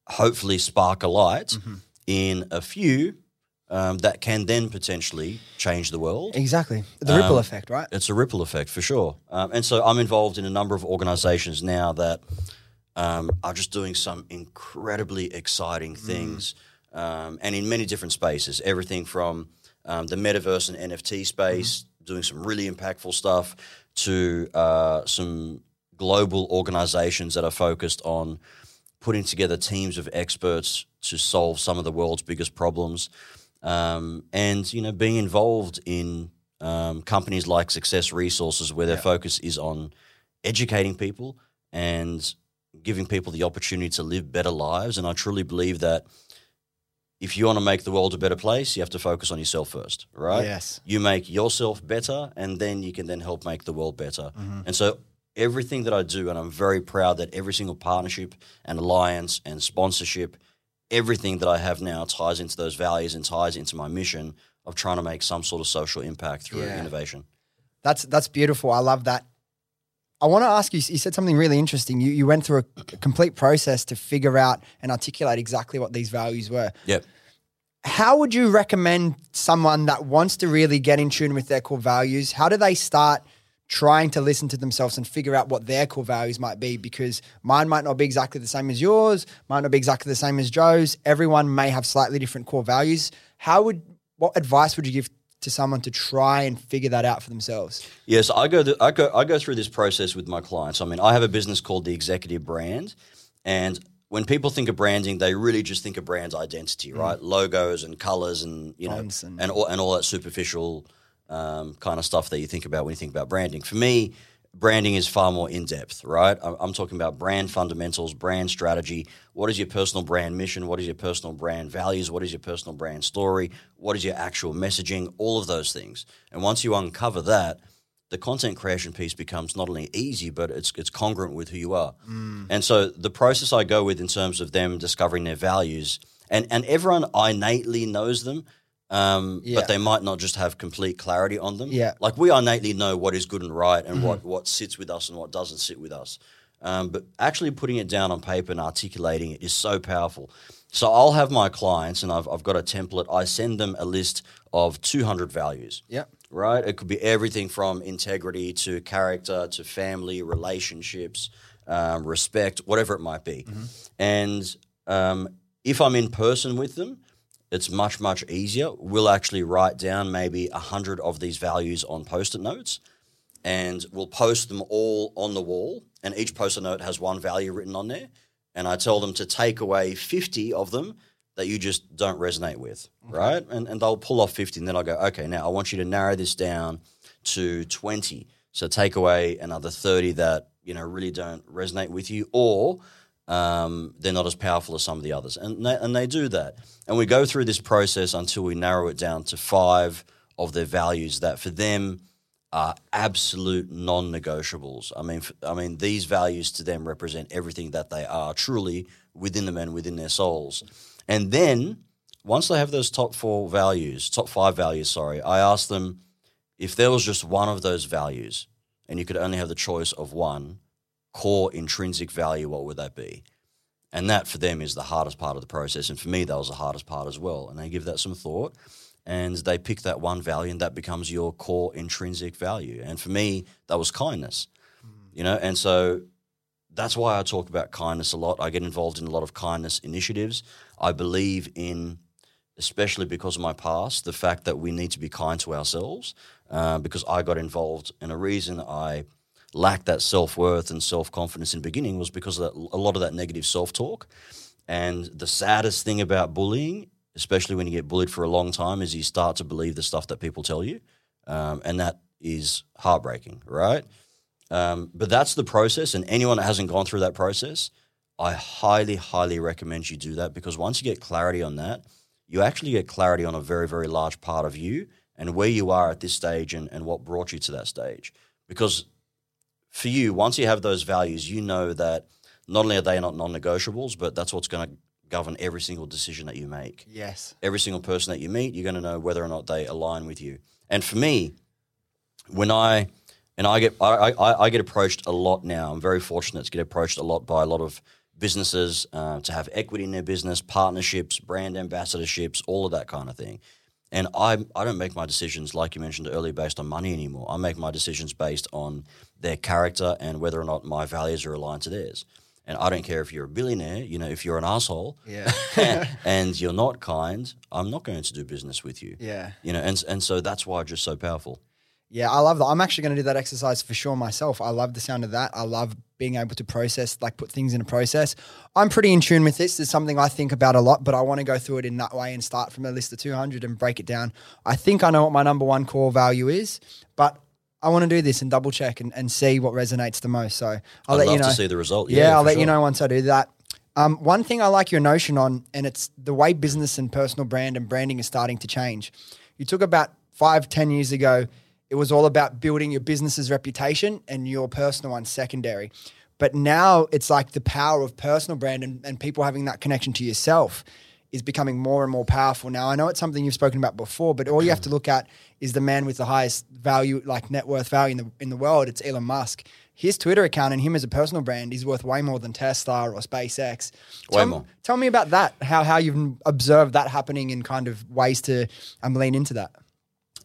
[SPEAKER 1] hopefully spark a light mm-hmm in a few um, that can then potentially change the world.
[SPEAKER 2] Exactly. The ripple um, effect, right?
[SPEAKER 1] It's a ripple effect for sure. Um, and so I'm involved in a number of organizations now that um, are just doing some incredibly exciting mm. things mm. And in many different spaces. Everything from um, the metaverse and NFT space, mm. doing some really impactful stuff, to uh, some global organizations that are focused on putting together teams of experts to solve some of the world's biggest problems, um, and you know being involved in um, companies like Success Resources, where their yeah. focus is on educating people and giving people the opportunity to live better lives. And I truly believe that if you want to make the world a better place, you have to focus on yourself first, right?
[SPEAKER 2] Yes.
[SPEAKER 1] You make yourself better, and then you can then help make the world better. Mm-hmm. And so everything that I do, and I'm very proud that every single partnership and alliance and sponsorship everything that I have now ties into those values and ties into my mission of trying to make some sort of social impact through yeah. innovation.
[SPEAKER 2] That's that's beautiful. I love that I want to ask you. You said something really interesting. You you went through a, complete process to figure out and articulate exactly what these values were.
[SPEAKER 1] Yep.
[SPEAKER 2] How would you recommend someone that wants to really get in tune with their core values? How do they start trying to listen to themselves and figure out what their core values might be? Because mine might not be exactly the same as yours, might not be exactly the same as Joe's. Everyone may have slightly different core values. How would what advice would you give to someone to try and figure that out for themselves?
[SPEAKER 1] Yes, I go, th- I go I go through this process with my clients. I mean, I have a business called the Executive Brand, and when people think of branding, they really just think of brand identity, mm. right? Logos and colors and you know and, and all, and all that superficial um, kind of stuff that you think about when you think about branding. For me, branding is far more in depth, right? I'm talking about brand fundamentals, brand strategy. What is your personal brand mission? What is your personal brand values? What is your personal brand story? What is your actual messaging? All of those things. And once you uncover that, the content creation piece becomes not only easy, but it's it's congruent with who you are. Mm. And so the process I go with in terms of them discovering their values, and and everyone innately knows them, um, yeah. but they might not just have complete clarity on them.
[SPEAKER 2] Yeah.
[SPEAKER 1] Like we innately know what is good and right and mm-hmm. what, what sits with us and what doesn't sit with us. Um, but actually putting it down on paper and articulating it is so powerful. So I'll have my clients and I've, I've got a template. I send them a list of 200 values.
[SPEAKER 2] Yeah.
[SPEAKER 1] Right? It could be everything from integrity to character to family, relationships, um, respect, whatever it might be. Mm-hmm. And um, if I'm in person with them, it's much much easier. We'll actually write down maybe a hundred of these values on post-it notes, and we'll post them all on the wall. And each post-it note has one value written on there. And I tell them to take away fifty of them that you just don't resonate with, okay. right? And and they'll pull off fifty, and then I'll go, okay, now I want you to narrow this down to twenty. So take away another thirty that you know really don't resonate with you, or um, they're not as powerful as some of the others. And they, and they do that. And we go through this process until we narrow it down to five of their values that for them are absolute non-negotiables. I mean, I mean, these values to them represent everything that they are truly within them and within their souls. And then once they have those top four values, top five values, sorry, I ask them if there was just one of those values and you could only have the choice of one, core intrinsic value, what would that be? And that for them is the hardest part of the process. And for me, that was the hardest part as well. And they give that some thought and they pick that one value and that becomes your core intrinsic value. And for me, that was kindness, mm. you know? And so that's why I talk about kindness a lot. I get involved in a lot of kindness initiatives. I believe in, especially because of my past, the fact that we need to be kind to ourselves. Uh, because I got involved, and a reason I lacked that self worth and self confidence in the beginning was because of that, a lot of that negative self talk. And the saddest thing about bullying, especially when you get bullied for a long time, is you start to believe the stuff that people tell you. Um, and that is heartbreaking, right? Um, but that's the process. And anyone that hasn't gone through that process, I highly, highly recommend you do that because once you get clarity on that, you actually get clarity on a very, very large part of you and where you are at this stage and, and what brought you to that stage. Because for you, once you have those values, you know that not only are they not non-negotiables, but that's what's going to govern every single decision that you make.
[SPEAKER 2] Yes.
[SPEAKER 1] Every single person that you meet, you're going to know whether or not they align with you. And for me, when I and I get I, I, I get approached a lot now. I'm very fortunate to get approached a lot by a lot of businesses uh, to have equity in their business, partnerships, brand ambassadorships, all of that kind of thing. And I, I don't make my decisions, like you mentioned earlier, based on money anymore. I make my decisions based on their character and whether or not my values are aligned to theirs. And I don't care if you're a billionaire, you know, if you're an asshole
[SPEAKER 2] yeah.
[SPEAKER 1] and you're not kind, I'm not going to do business with you.
[SPEAKER 2] Yeah.
[SPEAKER 1] You know, and, and so that's why it's just so powerful.
[SPEAKER 2] Yeah, I love that. I'm actually going to do that exercise for sure myself. I love the sound of that. I love being able to process, like put things in a process. I'm pretty in tune with this. It's something I think about a lot, but I want to go through it in that way and start from a list of 200 and break it down. I think I know what my number one core value is, but I want to do this and double check and, and see what resonates the most. So I'll
[SPEAKER 1] I'd
[SPEAKER 2] let
[SPEAKER 1] you
[SPEAKER 2] know. to
[SPEAKER 1] see the result.
[SPEAKER 2] Yeah, yeah I'll let sure. you know once I do that. Um, one thing I like your notion on, and it's the way business and personal brand and branding is starting to change. You took about five, ten years ago it was all about building your business's reputation and your personal one secondary. But now it's like the power of personal brand and, and people having that connection to yourself is becoming more and more powerful. Now, I know it's something you've spoken about before, but all you have to look at is the man with the highest value, like net worth value in the in the world. It's Elon Musk. his Twitter account and him as a personal brand is worth way more than Tesla or SpaceX.
[SPEAKER 1] Way
[SPEAKER 2] tell,
[SPEAKER 1] more.
[SPEAKER 2] Tell me about that. How how you've observed that happening and kind of ways to um, lean into that.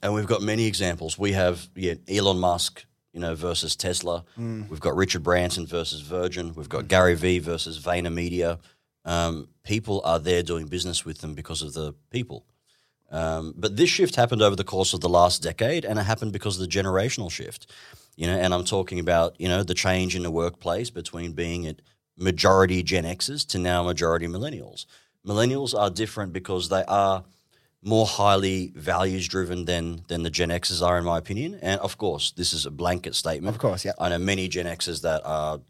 [SPEAKER 1] And we've got many examples. We have yeah, Elon Musk, you know, versus Tesla.
[SPEAKER 2] Mm.
[SPEAKER 1] We've got Richard Branson versus Virgin. We've got Gary Vee versus VaynerMedia. Um, people are there doing business with them because of the people. Um, but this shift happened over the course of the last decade, and it happened because of the generational shift. You know, and I'm talking about you know the change in the workplace between being at majority Gen Xers to now majority millennials. Millennials are different because they are more highly values driven than than the Gen Xers are, in my opinion. And of course, this is a blanket statement.
[SPEAKER 2] Of course, yeah.
[SPEAKER 1] I know many Gen Xers that are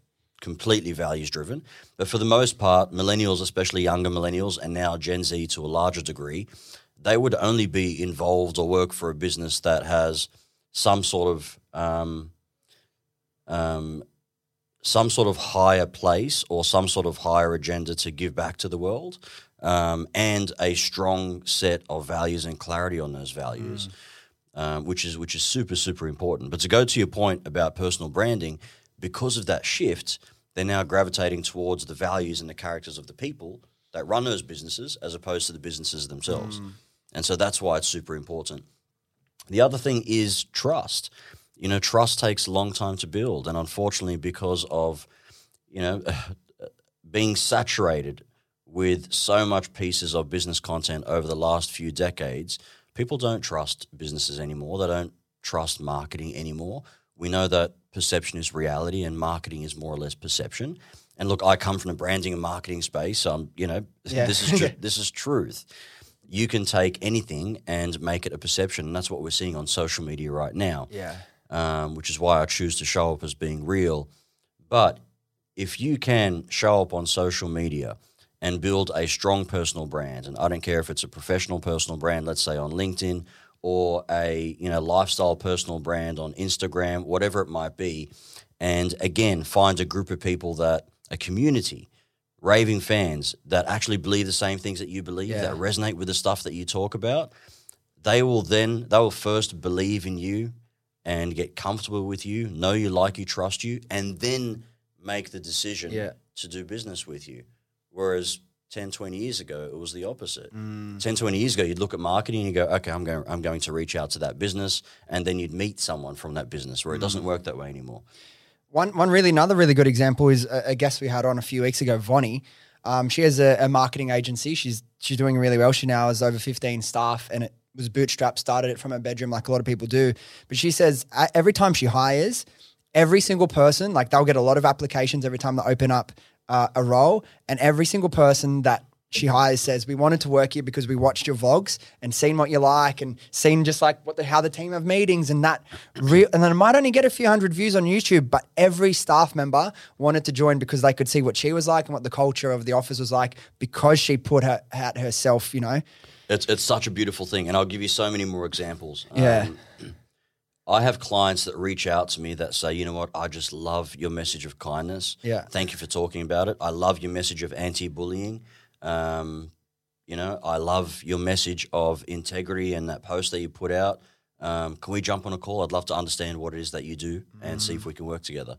[SPEAKER 1] completely values driven, but for the most part, millennials, especially younger millennials, and now Gen Z to a larger degree, they would only be involved or work for a business that has some sort of um, um, some sort of higher place or some sort of higher agenda to give back to the world, um, and a strong set of values and clarity on those values, um, which is which is super super important. But to go to your point about personal branding, because of that shift, they're now gravitating towards the values and the characters of the people that run those businesses, as opposed to the businesses themselves. And so that's why it's super important. The other thing is trust. You know, trust takes a long time to build, and unfortunately, because of you know being saturated with so much pieces of business content over the last few decades, people don't trust businesses anymore. They don't trust marketing anymore. We know that perception is reality, and marketing is more or less perception. And look, I come from the branding and marketing space. So I'm, you know,
[SPEAKER 2] Yeah.
[SPEAKER 1] this is tru- this is truth you can take anything and make it a perception. And that's what we're seeing on social media right now,
[SPEAKER 2] Yeah.
[SPEAKER 1] um, which is why I choose to show up as being real. But if you can show up on social media and build a strong personal brand, and I don't care if it's a professional personal brand, let's say on LinkedIn, or a you know lifestyle personal brand on Instagram, whatever it might be, and again find a group of people that a community raving fans that actually believe the same things that you believe,
[SPEAKER 2] Yeah.
[SPEAKER 1] that resonate with the stuff that you talk about, they will then they will first believe in you and get comfortable with you, know you, like you, trust you, and then make the decision
[SPEAKER 2] Yeah.
[SPEAKER 1] to do business with you. Whereas 10, 20 years ago, it was the opposite.
[SPEAKER 2] Mm.
[SPEAKER 1] 10, 20 years ago, you'd look at marketing and you go, okay, I'm going, I'm going to reach out to that business. And then you'd meet someone from that business where it
[SPEAKER 2] Mm.
[SPEAKER 1] doesn't work that way anymore.
[SPEAKER 2] One, one really, another really good example is a, a guest we had on a few weeks ago, Vonnie. Um, she has a, a marketing agency. She's she's doing really well. She now has over 15 staff, and it was bootstrapped. Started it from her bedroom, like a lot of people do. But she says every time she hires, every single person, like they'll get a lot of applications every time they open up uh, a role, and every single person that she hires says we wanted to work here because we watched your vlogs and seen what you like and seen just like what the how the team have meetings and that real and then I might only get a few hundred views on YouTube but every staff member wanted to join because they could see what she was like and what the culture of the office was like because she put her out herself you know
[SPEAKER 1] It's, it's such a beautiful thing. And I'll give you so many more examples.
[SPEAKER 2] Yeah.
[SPEAKER 1] Um, I have clients that reach out to me that say, you know what, I just love your message of kindness.
[SPEAKER 2] Yeah.
[SPEAKER 1] Thank you for talking about it. I love your message of anti bullying. Um, you know, I love your message of integrity and that post that you put out. Um, can we jump on a call? I'd love to understand what it is that you do and see if we can work together.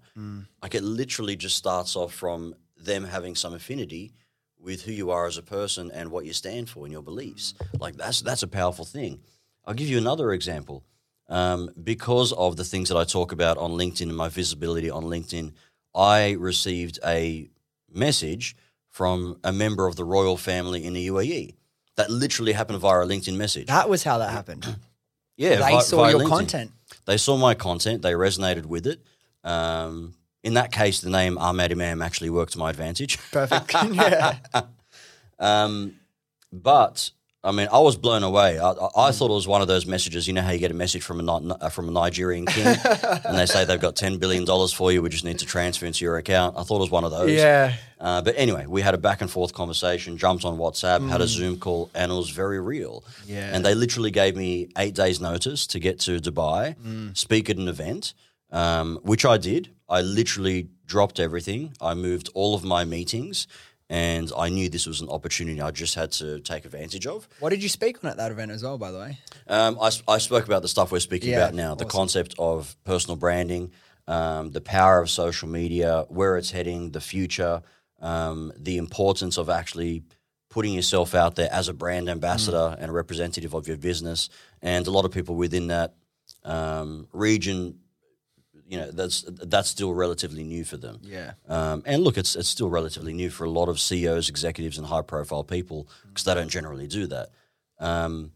[SPEAKER 1] Like it literally just starts off from them having some affinity with who you are as a person and what you stand for and your beliefs. Like that's that's a powerful thing. I'll give you another example. Um, because of the things that I talk about on LinkedIn and my visibility on LinkedIn, I received a message from a member of the royal family in the UAE. That literally happened via a LinkedIn message.
[SPEAKER 2] that was how that happened
[SPEAKER 1] yeah,
[SPEAKER 2] they
[SPEAKER 1] vi-
[SPEAKER 2] saw your
[SPEAKER 1] LinkedIn.
[SPEAKER 2] content
[SPEAKER 1] They saw my content. They resonated with it. Um, in that case, the name Ahmad Imam actually worked to my advantage.
[SPEAKER 2] perfect yeah
[SPEAKER 1] Um, but I mean, I was blown away. I, I, thought it was one of those messages. You know how you get a message from a uh, from a Nigerian king, and they say they've got ten billion dollars for you. We just need to transfer into your account. I thought it was one of those.
[SPEAKER 2] yeah
[SPEAKER 1] Uh, but anyway, we had a back and forth conversation. Jumped on WhatsApp, had a Zoom call, and it was very real.
[SPEAKER 2] Yeah.
[SPEAKER 1] And they literally gave me eight days' notice to get to Dubai, speak at an event, um, which I did. I literally dropped everything. I moved all of my meetings, and I knew this was an opportunity I just had to take advantage of.
[SPEAKER 2] what did you speak on at that event as well by the way
[SPEAKER 1] Um, I, I spoke about the stuff we're speaking
[SPEAKER 2] Yeah,
[SPEAKER 1] about now, the concept of personal branding, um, the power of social media, where it's heading, the future, um, the importance of actually putting yourself out there as a brand ambassador mm. and a representative of your business. And a lot of people within that um, region you know that's that's still relatively new for them.
[SPEAKER 2] Yeah.
[SPEAKER 1] Um, and look, it's it's still relatively new for a lot of CEOs, executives, and high profile people because they don't generally do that. Um,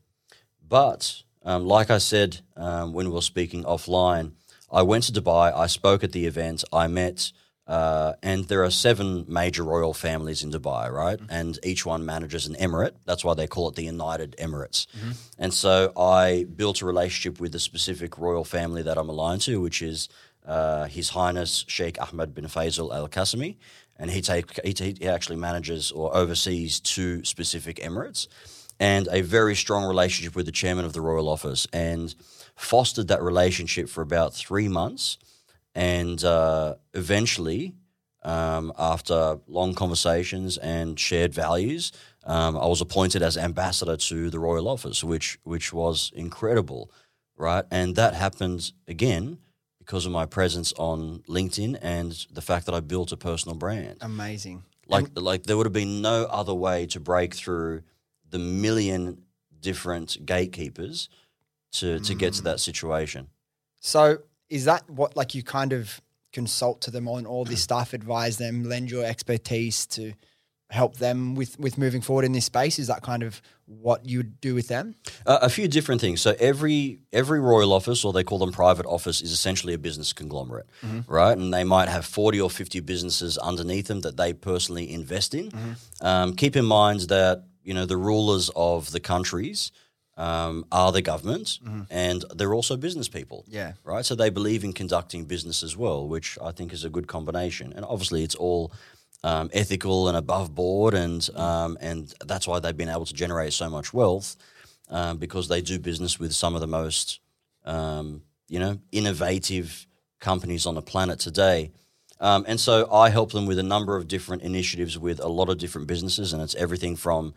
[SPEAKER 1] but um, like I said um, when we were speaking offline, I went to Dubai. I spoke at the event. I met. Uh, and there are seven major royal families in Dubai, right? Mm-hmm. And each one manages an emirate. That's why they call it the United Emirates. Mm-hmm. And so I built a relationship with the specific royal family that I'm aligned to, which is uh, His Highness Sheikh Ahmed bin Faisal Al Qasimi, and he, take, he, he actually manages or oversees two specific emirates, and a very strong relationship with the chairman of the royal office, and fostered that relationship for about three months, and uh, eventually. Um, after long conversations and shared values, um, I was appointed as ambassador to the royal office, which which was incredible, right? And that happened again because of my presence on LinkedIn and the fact that I built a personal brand.
[SPEAKER 2] Amazing.
[SPEAKER 1] Like like there would have been no other way to break through the million different gatekeepers to to mm. get to that situation.
[SPEAKER 2] So is that what like you kind of consult to them on all this stuff, advise them, lend your expertise to help them with with moving forward in this space? Is that kind of what you would do with them?
[SPEAKER 1] Uh, a few different things. So every every royal office, or they call them private office, is essentially a business conglomerate, mm-hmm. right? And they might have forty or fifty businesses underneath them that they personally invest in. Mm-hmm. Um, keep in mind that you know the rulers of the countries. Um, are the government mm-hmm. and they're also business people.
[SPEAKER 2] Yeah.
[SPEAKER 1] Right. So they believe in conducting business as well, which I think is a good combination. And obviously, it's all um, ethical and above board, and um, and that's why they've been able to generate so much wealth um, because they do business with some of the most um, you know innovative companies on the planet today. Um, and so I help them with a number of different initiatives with a lot of different businesses, and it's everything from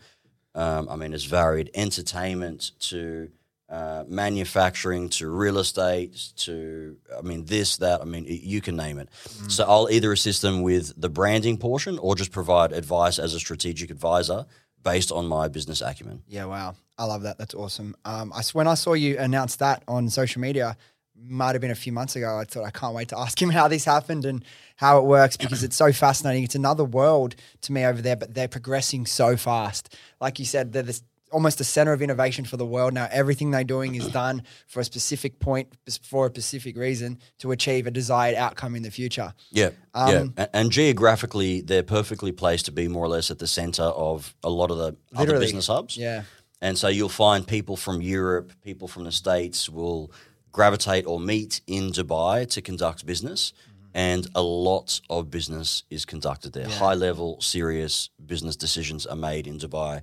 [SPEAKER 1] um, I mean, it's varied entertainment to uh, manufacturing to real estate to I mean this that I mean you can name it. Mm. So I'll either assist them with the branding portion or just provide advice as a strategic advisor based on my business acumen.
[SPEAKER 2] Yeah, wow, I love that. That's awesome. Um, I when I saw you announce that on social media, might have been a few months ago. I thought I can't wait to ask him how this happened and how it works because it's so fascinating. It's another world to me over there, but they're progressing so fast. Like you said, they're this almost the center of innovation for the world now. Everything they're doing is done for a specific point, for a specific reason to achieve a desired outcome in the future.
[SPEAKER 1] Yeah, um, yeah. And, and, geographically, they're perfectly placed to be more or less at the center of a lot of the other business hubs.
[SPEAKER 2] Yeah.
[SPEAKER 1] And so you'll find people from Europe, people from the States will gravitate or meet in Dubai to conduct business. Mm-hmm. And a lot of business is conducted there. Yeah. High level, serious business decisions are made in Dubai.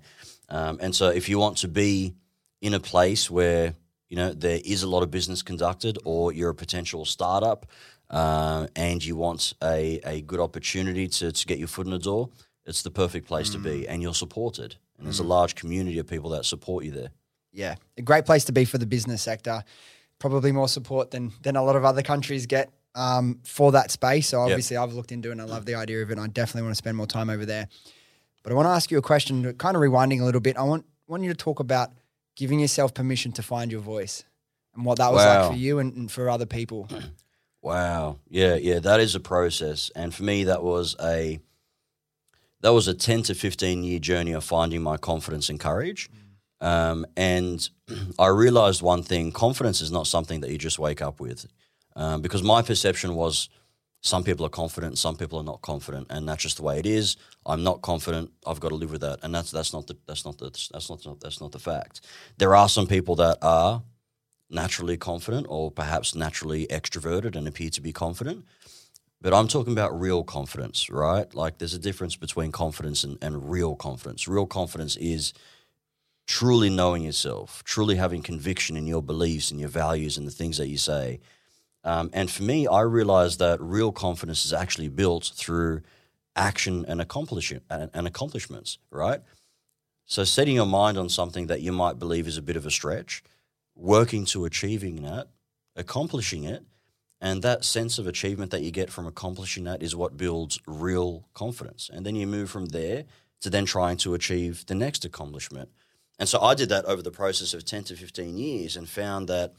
[SPEAKER 1] Um, and so, if you want to be in a place where you know there is a lot of business conducted, or you're a potential startup, uh, and you want a, a good opportunity to, to get your foot in the door, it's the perfect place mm. to be, mm. and you're supported. And mm. there's a mm. large community of people that support you there.
[SPEAKER 2] Yeah, a great place to be for the business sector. Probably more support than than a lot of other countries get um, for that space. So obviously, yep. I've looked into it and I love the idea of it. And I definitely want to spend more time over there. But I want to ask you a question, kind of rewinding a little bit. I want want you to talk about giving yourself permission to find your voice and what that was wow. like for you and, and for other people.
[SPEAKER 1] Wow. Yeah, yeah, that is a process. And for me that was a that was a 10 to 15 year journey of finding my confidence and courage. Mm. Um, and I realized one thing confidence is not something that you just wake up with. Um, because my perception was some people are confident, some people are not confident, and that's just the way it is. I'm not confident. I've got to live with that, and that's that's not the that's not the that's not that's not the fact. There are some people that are naturally confident, or perhaps naturally extroverted and appear to be confident. But I'm talking about real confidence, right? Like there's a difference between confidence and, and real confidence. Real confidence is truly knowing yourself, truly having conviction in your beliefs and your values and the things that you say um, and for me, I realized that real confidence is actually built through action and accomplishment and, and accomplishments, right? So setting your mind on something that you might believe is a bit of a stretch, working to achieving that, accomplishing it, And that sense of achievement that you get from accomplishing that is what builds real confidence. And then you move from there to then trying to achieve the next accomplishment. And so I did that over the process of 10 to 15 years and found that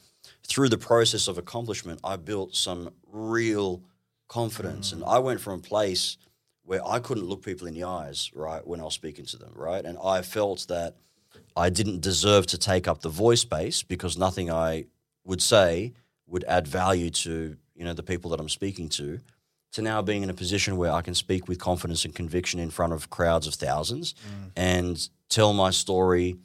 [SPEAKER 1] through the process of accomplishment, I built some real confidence. Mm. And I went from a place where I couldn't look people in the eyes, right, when I was speaking to them, right? And I felt that I didn't deserve to take up the voice space because nothing I would say would add value to, you know, the people that I'm speaking to to now being in a position where I can speak with confidence and conviction in front of crowds of thousands mm. and tell my story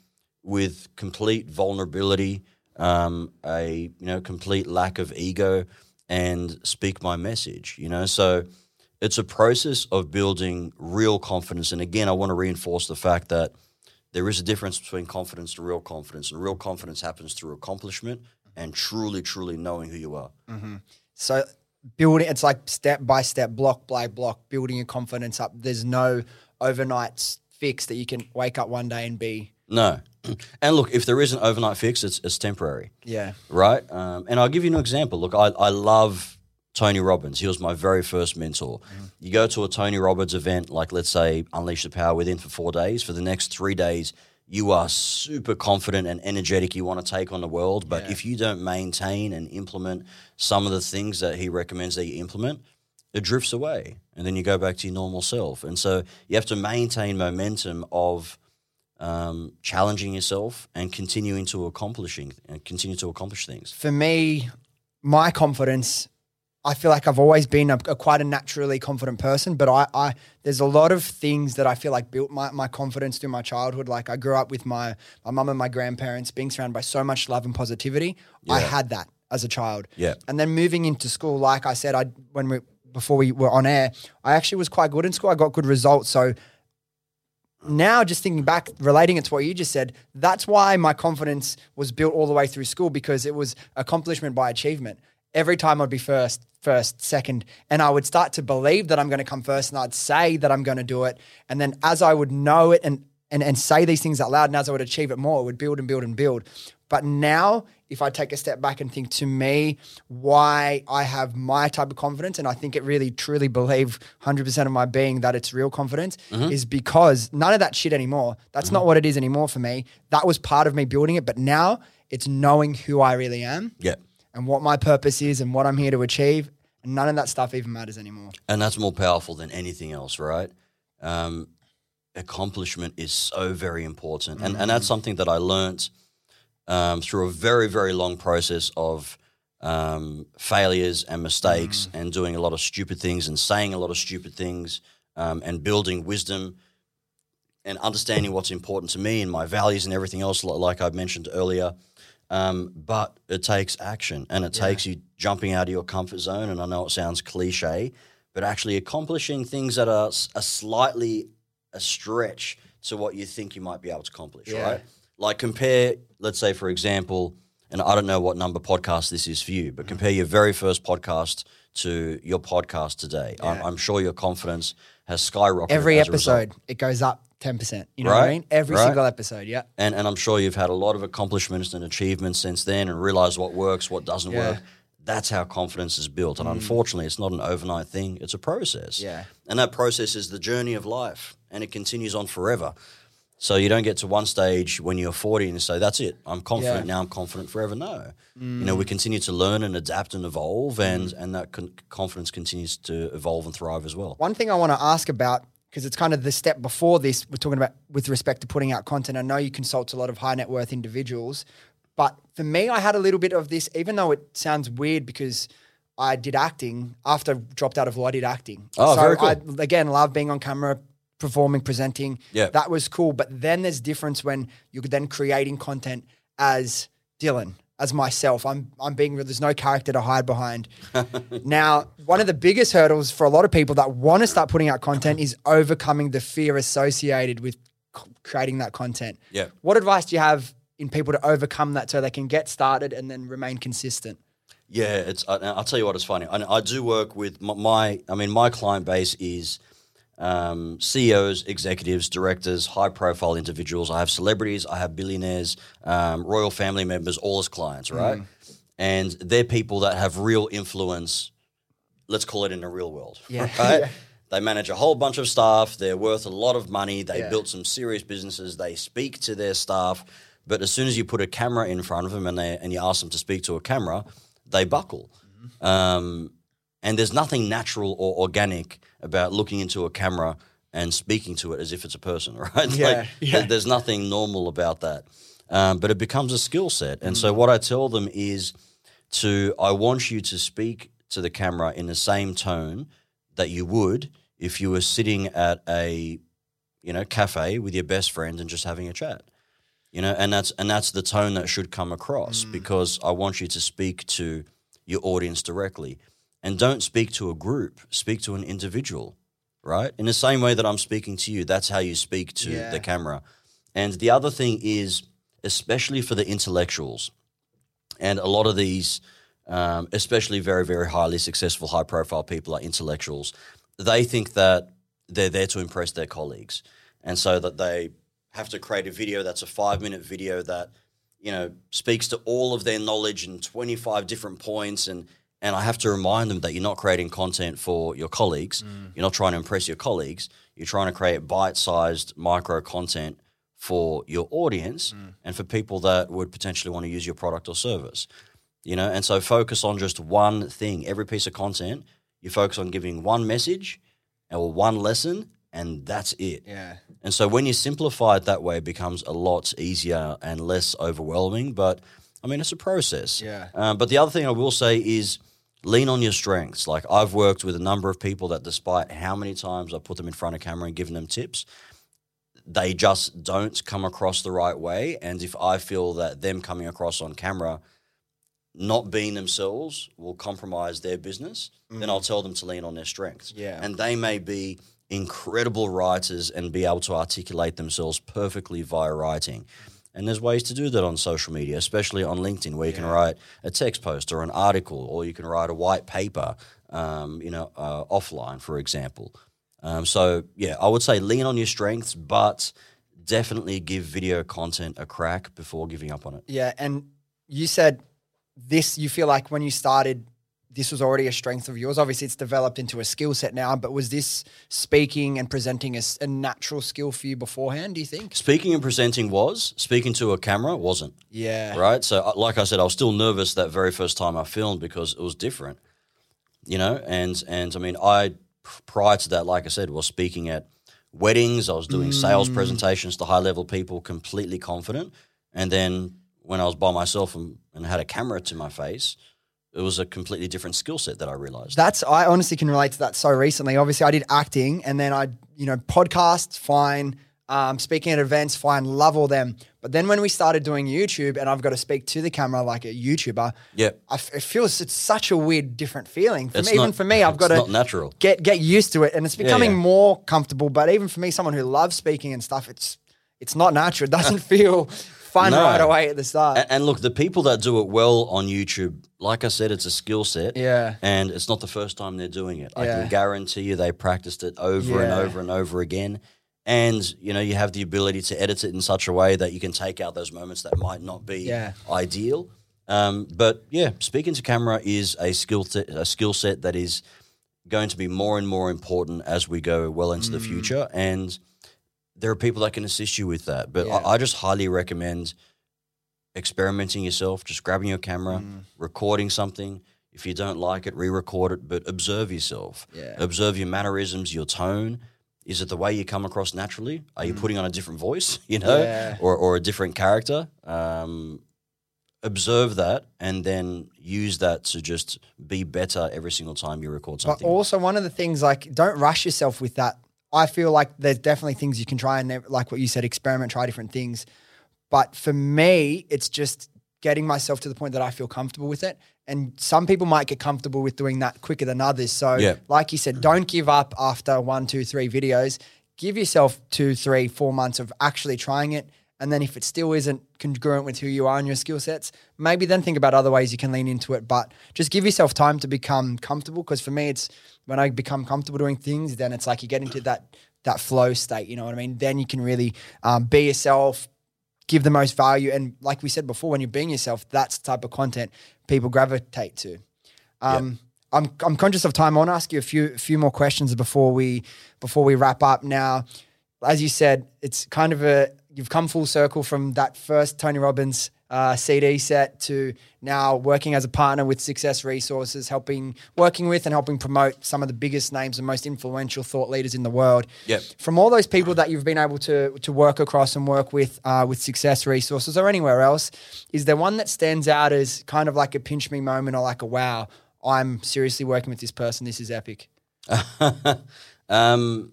[SPEAKER 1] with complete vulnerability, um, a you know complete lack of ego, and speak my message. You know, so it's a process of building real confidence. And again, I want to reinforce the fact that there is a difference between confidence and real confidence, and real confidence happens through accomplishment and truly, truly knowing who you are.
[SPEAKER 2] Mm-hmm. So building it's like step by step block by block building your confidence up there's no overnight fix that you can wake up one day and be
[SPEAKER 1] no and look if there is an overnight fix it's, it's temporary
[SPEAKER 2] yeah
[SPEAKER 1] right um, and i'll give you an example look i, I love tony robbins he was my very first mentor mm. you go to a tony robbins event like let's say unleash the power within for four days for the next three days you are super confident and energetic, you want to take on the world. But yeah. if you don't maintain and implement some of the things that he recommends that you implement, it drifts away. And then you go back to your normal self. And so you have to maintain momentum of um, challenging yourself and continuing to accomplishing and continue to accomplish things.
[SPEAKER 2] For me, my confidence I feel like I've always been a, a, quite a naturally confident person, but I, I there's a lot of things that I feel like built my, my confidence through my childhood. Like I grew up with my my mum and my grandparents being surrounded by so much love and positivity. Yeah. I had that as a child.
[SPEAKER 1] Yeah.
[SPEAKER 2] And then moving into school, like I said, I when we before we were on air, I actually was quite good in school. I got good results. So now just thinking back relating it to what you just said that's why my confidence was built all the way through school because it was accomplishment by achievement every time I'd be first, first, second, and I would start to believe that I'm going to come first, and I'd say that I'm going to do it, and then as I would know it and and and say these things out loud, and as I would achieve it more, it would build and build and build. But now, if I take a step back and think to me why I have my type of confidence, and I think it really truly believe 100% of my being that it's real confidence, mm-hmm. is because none of that shit anymore. That's mm-hmm. not what it is anymore for me. That was part of me building it, but now it's knowing who I really am.
[SPEAKER 1] Yeah
[SPEAKER 2] and what my purpose is and what I'm here to achieve. And none of that stuff even matters anymore.
[SPEAKER 1] And that's more powerful than anything else, right? Um, accomplishment is so very important. And, mm-hmm. and that's something that I learned um, through a very, very long process of um, failures and mistakes mm. and doing a lot of stupid things and saying a lot of stupid things um, and building wisdom and understanding what's important to me and my values and everything else, like I've mentioned earlier. Um, but it takes action and it yeah. takes you jumping out of your comfort zone. And I know it sounds cliche, but actually accomplishing things that are a slightly a stretch to what you think you might be able to accomplish, yeah. right? Like compare, let's say, for example, and I don't know what number podcast this is for you, but compare your very first podcast to your podcast today. Yeah. I'm, I'm, sure your confidence has skyrocketed.
[SPEAKER 2] Every episode, it goes up 10%. You know right? what I mean? Every right? single episode, yeah.
[SPEAKER 1] And, and I'm sure you've had a lot of accomplishments and achievements since then and realized what works, what doesn't yeah. work. That's how confidence is built. And mm. unfortunately, it's not an overnight thing, it's a process.
[SPEAKER 2] Yeah.
[SPEAKER 1] And that process is the journey of life and it continues on forever. So you don't get to one stage when you're 40 and say, that's it, I'm confident, yeah. now I'm confident forever. No. Mm. You know, we continue to learn and adapt and evolve, and, mm. and that con- confidence continues to evolve and thrive as well.
[SPEAKER 2] One thing I want to ask about because it's kind of the step before this we're talking about with respect to putting out content. I know you consult a lot of high net worth individuals, but for me, I had a little bit of this, even though it sounds weird because I did acting after I dropped out of law. I did acting.
[SPEAKER 1] Oh, so very cool. I
[SPEAKER 2] again love being on camera, performing, presenting.
[SPEAKER 1] Yeah,
[SPEAKER 2] that was cool. But then there's difference when you're then creating content as Dylan as myself. I'm I'm being real. There's no character to hide behind. now, one of the biggest hurdles for a lot of people that want to start putting out content is overcoming the fear associated with creating that content.
[SPEAKER 1] Yeah.
[SPEAKER 2] What advice do you have in people to overcome that so they can get started and then remain consistent?
[SPEAKER 1] Yeah, it's. I'll tell you what. It's funny. I, I do work with my. I mean, my client base is um, CEOs, executives, directors, high profile individuals. I have celebrities, I have billionaires, um, royal family members, all as clients, right? Mm. and they're people that have real influence. Let's call it in the real world.
[SPEAKER 2] Yeah.
[SPEAKER 1] Right?
[SPEAKER 2] Yeah.
[SPEAKER 1] They manage a whole bunch of staff. They're worth a lot of money. They
[SPEAKER 2] Yeah.
[SPEAKER 1] built some serious businesses. They speak to their staff. But as soon as you put a camera in front of them and they and you ask them to speak to a camera, they buckle.
[SPEAKER 2] Mm-hmm.
[SPEAKER 1] Um, and there's nothing natural or organic about looking into a camera and speaking to it as if it's a person, right?
[SPEAKER 2] Yeah,
[SPEAKER 1] like,
[SPEAKER 2] yeah.
[SPEAKER 1] there- there's nothing normal about that. Um, but it becomes a skill set. And so what I tell them is to I want you to speak to the camera in the same tone that you would if you were sitting at a you know cafe with your best friend and just having a chat. You know, and that's and that's the tone that should come across because I want you to speak to your audience directly. And don't speak to a group, speak to an individual, right? In the same way that I'm speaking to you, that's how you speak to
[SPEAKER 2] Yeah.
[SPEAKER 1] the camera. And the other thing is, especially for the intellectuals, and a lot of these, um, especially very, very highly successful, high profile people are intellectuals. They think that they're there to impress their colleagues. And so that they have to create a video that's a five minute video that, you know, speaks to all of their knowledge in 25 different points. And, and I have to remind them that you're not creating content for your colleagues. You're not trying to impress your colleagues. You're trying to create bite sized micro content for your audience and for people that would potentially want to use your product or service. You know, and so focus on just one thing. Every piece of content, you focus on giving one message or one lesson, and that's it.
[SPEAKER 2] Yeah.
[SPEAKER 1] And so when you simplify it that way, it becomes a lot easier and less overwhelming. But I mean, it's a process.
[SPEAKER 2] Yeah.
[SPEAKER 1] Um, but the other thing I will say is lean on your strengths. Like I've worked with a number of people that, despite how many times I put them in front of camera and given them tips, they just don't come across the right way. And if I feel that them coming across on camera, not being themselves, will compromise their business, then I'll mm. tell them to lean on their strengths.
[SPEAKER 2] Yeah.
[SPEAKER 1] And they may be incredible writers and be able to articulate themselves perfectly via writing. And there's ways to do that on social media, especially on LinkedIn, where you can write a text post or an article, or you can write a white paper, um, you know, uh, offline, for example. Um, so yeah, I would say lean on your strengths, but definitely give video content a crack before giving up on it.
[SPEAKER 2] Yeah, and you said this. You feel like when you started, this was already a strength of yours. Obviously, it's developed into a skill set now. But was this speaking and presenting as a natural skill for you beforehand? Do you think?
[SPEAKER 1] Speaking and presenting was speaking to a camera wasn't.
[SPEAKER 2] Yeah.
[SPEAKER 1] right? So, uh, like I said, I was still nervous that very first time I filmed because it was different, you know. And and I mean, I prior to that, like I said, was speaking at weddings. I was doing sales presentations to high level people, completely confident. And then when I was by myself and, and had a camera to my face, it was a completely different skill set that I realized.
[SPEAKER 2] That's I honestly can relate to that so recently. Obviously, I did acting, and then I, you know, podcasts, fine. Um, speaking at events, fine, love all them. But then when we started doing YouTube, and I've got to speak to the camera like a YouTuber,
[SPEAKER 1] yeah,
[SPEAKER 2] I f- it feels it's such a weird, different feeling for
[SPEAKER 1] It's
[SPEAKER 2] me. even for me, I've got to
[SPEAKER 1] not natural.
[SPEAKER 2] get get used to it, and it's becoming
[SPEAKER 1] yeah.
[SPEAKER 2] more comfortable. But even for me, someone who loves speaking and stuff, it's it's not natural. It doesn't feel fun
[SPEAKER 1] No.
[SPEAKER 2] right away at the start.
[SPEAKER 1] And, and look, the people that do it well on YouTube, like I said, it's a skill set.
[SPEAKER 2] Yeah.
[SPEAKER 1] And it's not the first time they're doing it.
[SPEAKER 2] Yeah.
[SPEAKER 1] I can guarantee you they practiced it over and over and over again. And, you know, you have the ability to edit it in such a way that you can take out those moments that might not be
[SPEAKER 2] Yeah.
[SPEAKER 1] ideal. Um, but yeah, speaking to camera is a skill set, a skill set that is going to be more and more important as we go well into
[SPEAKER 2] Mm.
[SPEAKER 1] the future. And there are people that can assist you with that. But
[SPEAKER 2] Yeah.
[SPEAKER 1] I, I just highly recommend experimenting yourself, just grabbing your camera,
[SPEAKER 2] Mm.
[SPEAKER 1] recording something. If you don't like it, re-record it, but observe yourself.
[SPEAKER 2] Yeah.
[SPEAKER 1] Observe your mannerisms, your tone. Is it the way you come across naturally? Are you putting on a different voice, you know,
[SPEAKER 2] Mm. Yeah.
[SPEAKER 1] or or a different character? Um, observe that and then use that to just be better every single time you record something.
[SPEAKER 2] But
[SPEAKER 1] something.
[SPEAKER 2] also, one of the things like don't rush yourself with that. I feel like there's definitely things you can try and never- like what you said, experiment, try different things. But for me, it's just getting myself to the point that I feel comfortable with it. And some people might get comfortable with doing that quicker than others. So,
[SPEAKER 1] Yeah.
[SPEAKER 2] like you said, don't give up after one, two, three videos. Give yourself two, three, four months of actually trying it. And then if it still isn't congruent with who you are and your skill sets, maybe then think about other ways you can lean into it. But just give yourself time to become comfortable. Because for me, it's when I become comfortable doing things, then it's like you get into that that flow state. You know what I mean? Then you can really um, be yourself, give the most value. And like we said before, when you're being yourself, that's the type of content people gravitate to. Um, I'm I'm conscious of time. I want to ask you a few a few more questions before we before we wrap up. Now, as you said, it's kind of a you've come full circle from that first Tony Robbins uh, CD set to now working as a partner with Success Resources, helping working with and helping promote some of the biggest names and most influential thought leaders in the world.
[SPEAKER 1] Yep.
[SPEAKER 2] From all those people that you've been able to to work across and work with uh, with Success Resources or anywhere else, is there one that stands out as kind of like a pinch me moment or like a wow? I'm seriously working with this person. This is epic.
[SPEAKER 1] um,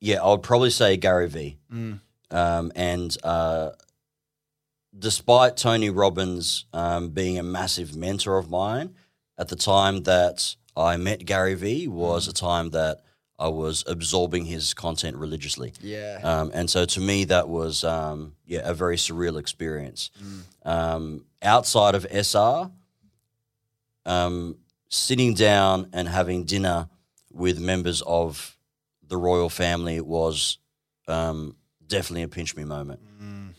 [SPEAKER 1] yeah, I would probably say Gary Vee.
[SPEAKER 2] Mm.
[SPEAKER 1] Um, and uh, despite Tony Robbins um, being a massive mentor of mine, at the time that I met Gary Vee was a time that I was absorbing his content religiously.
[SPEAKER 2] Yeah.
[SPEAKER 1] Um, and so to me, that was um, yeah a very surreal experience. Um, outside of SR, um, sitting down and having dinner with members of the royal family was um, definitely a pinch me moment.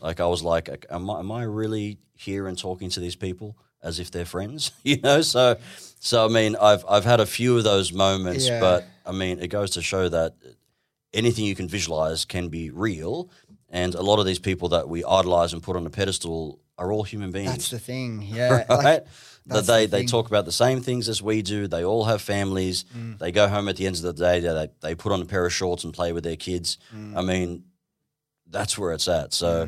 [SPEAKER 1] Like I was like, am I, am I really here and talking to these people as if they're friends? you know, so so I mean, I've I've had a few of those moments,
[SPEAKER 2] Yeah.
[SPEAKER 1] but I mean, it goes to show that anything you can visualize can be real. And a lot of these people that we idolize and put on a pedestal are all human beings.
[SPEAKER 2] That's the thing. Yeah.
[SPEAKER 1] right?
[SPEAKER 2] Like,
[SPEAKER 1] that they,
[SPEAKER 2] the
[SPEAKER 1] they talk about the same things as we do. They all have families.
[SPEAKER 2] Mm.
[SPEAKER 1] They go home at the end of the day. They, they put on a pair of shorts and play with their kids.
[SPEAKER 2] Mm.
[SPEAKER 1] I mean, that's where it's at. So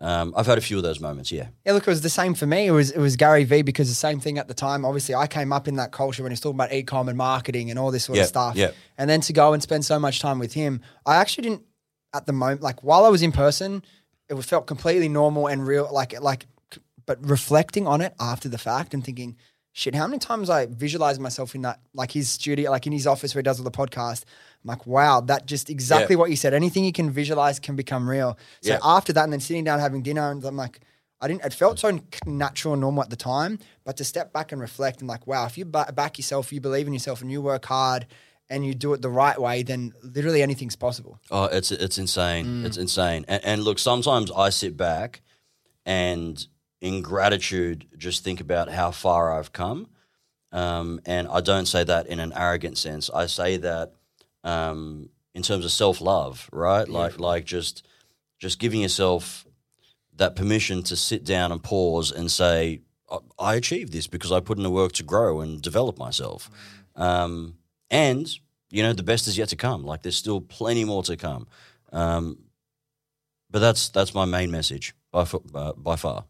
[SPEAKER 1] um, I've had a few of those moments. Yeah.
[SPEAKER 2] Yeah, look, it was the same for me. It was it was Gary Vee because the same thing at the time. Obviously, I came up in that culture when he's talking about e-com and marketing and all this sort
[SPEAKER 1] Yeah,
[SPEAKER 2] of stuff.
[SPEAKER 1] yeah.
[SPEAKER 2] And then to go and spend so much time with him, I actually didn't at the moment like while I was in person, it was felt completely normal and real. Like like, but reflecting on it after the fact and thinking, shit, how many times I visualize myself in that like his studio, like in his office where he does all the podcast. I'm like, wow, that just exactly
[SPEAKER 1] Yeah.
[SPEAKER 2] what you said. Anything you can visualize can become real. So
[SPEAKER 1] Yeah.
[SPEAKER 2] after that, and then sitting down having dinner, and I'm like, I didn't. It felt so natural and normal at the time, but to step back and reflect and like, wow, if you back yourself, you believe in yourself, and you work hard, and you do it the right way, then literally anything's possible.
[SPEAKER 1] Oh, it's it's insane.
[SPEAKER 2] Mm.
[SPEAKER 1] It's insane. And, and look, sometimes I sit back and in gratitude just think about how far I've come. Um, and I don't say that in an arrogant sense. I say that um, in terms of self love, right? Like like just just giving yourself that permission to sit down and pause and say, I, I achieved this because I put in the work to grow and develop myself. Um, and you know, the best is yet to come. Like there's still plenty more to come. Um, but that's that's my main message by uh, by far.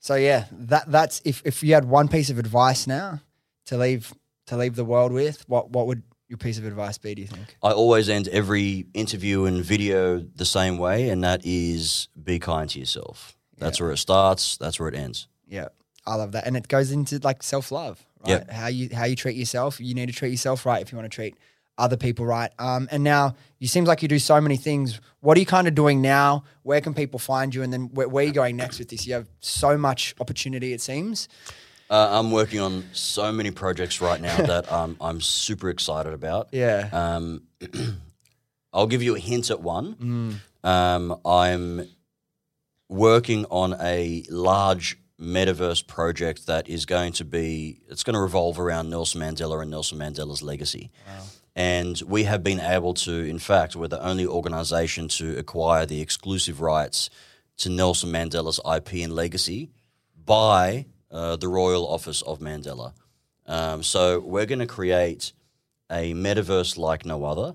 [SPEAKER 2] So yeah, that that's if if you had one piece of advice now to leave to leave the world with, what what would your piece of advice be? Do you think?
[SPEAKER 1] I always end every interview and video the same way, and that is be kind to yourself. That's where it starts. That's where it ends.
[SPEAKER 2] Yeah, I love that, and it goes into like self love, right?
[SPEAKER 1] Yep.
[SPEAKER 2] How you how you treat yourself. You need to treat yourself right if you want to treat other people right. Um, and now you seems like you do so many things. What are you kind of doing now? Where can people find you? And then where, where are you going next with this? You have so much opportunity. It seems.
[SPEAKER 1] Uh, I'm working on so many projects right now that um, I'm super excited about.
[SPEAKER 2] Yeah.
[SPEAKER 1] Um, I'll give you a hint at one.
[SPEAKER 2] Mm.
[SPEAKER 1] Um, I'm working on a large metaverse project that is going to be it's going to revolve around Nelson Mandela and Nelson Mandela's legacy. And we have been able to, in fact, we're the only organization to acquire the exclusive rights to Nelson Mandela's IP and legacy by uh, the Royal Office of Mandela. Um, so we're going to create a metaverse like no other.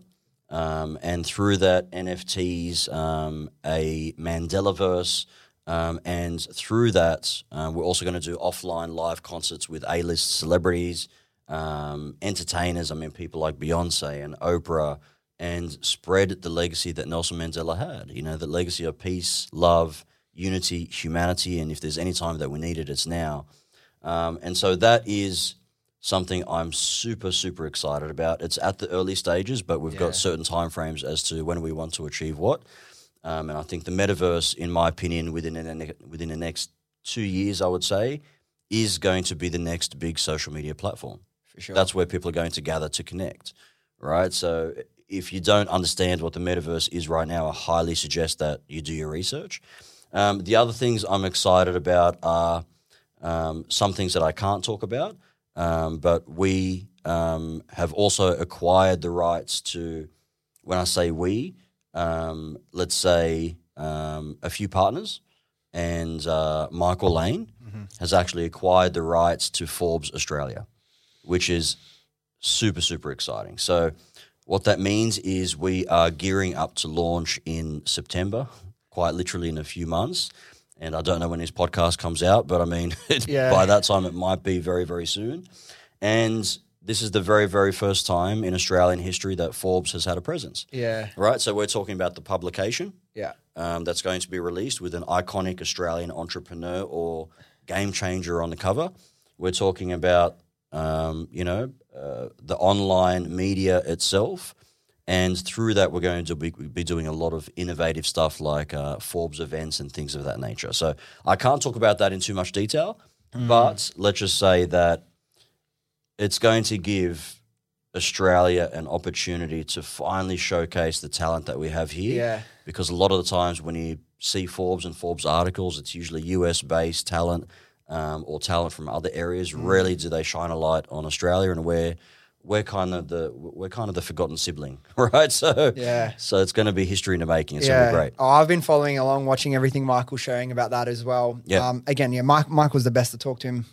[SPEAKER 1] Um, and through that, NFTs, um, a Mandelaverse, um, and through that, uh, we're also going to do offline live concerts with A-list celebrities, um, entertainers. I mean, people like Beyonce and Oprah, and spread the legacy that Nelson Mandela had. You know, the legacy of peace, love, unity, humanity, and if there's any time that we need it, it's now. Um, and so that is something I'm super, super excited about. It's at the early stages, but we've
[SPEAKER 2] Yeah.
[SPEAKER 1] got certain timeframes as to when we want to achieve what. Um, and I think the metaverse, in my opinion, within the, ne- within the next two years, I would say, is going to be the next big social media platform.
[SPEAKER 2] For sure.
[SPEAKER 1] That's where people are going to gather to connect, right? So if you don't understand what the metaverse is right now, I highly suggest that you do your research. Um, the other things I'm excited about are um, some things that I can't talk about, um, but we um, have also acquired the rights to, when I say we, um, let's say um, a few partners, and uh, Michael Lane mm-hmm. has actually acquired the rights to Forbes Australia, which is super, super exciting. So, what that means is we are gearing up to launch in September, quite literally in a few months. And I don't know when his podcast comes out, but I mean, yeah. by that time it might be very, very soon. And this is the very, very first time in Australian history that Forbes has had a presence.
[SPEAKER 2] Yeah.
[SPEAKER 1] Right. So we're talking about the publication.
[SPEAKER 2] Yeah.
[SPEAKER 1] Um, that's going to be released with an iconic Australian entrepreneur or game changer on the cover. We're talking about, um, you know, uh, the online media itself. And through that, we're going to be, be doing a lot of innovative stuff like uh, Forbes events and things of that nature. So I can't talk about that in too much detail, mm. but let's just say that it's going to give Australia an opportunity to finally showcase the talent that we have here.
[SPEAKER 2] Yeah.
[SPEAKER 1] Because a lot of the times when you see Forbes and Forbes articles, it's usually US based talent um, or talent from other areas. Mm. Rarely do they shine a light on Australia, and we're we're kind of the we're kind of the forgotten sibling, right? So
[SPEAKER 2] yeah,
[SPEAKER 1] so it's going to be history in the making. It's yeah. going to be great.
[SPEAKER 2] Oh, I've been following along, watching everything Michael's sharing about that as well.
[SPEAKER 1] Yeah. Um,
[SPEAKER 2] again, yeah, Mike Michael's the best to talk to him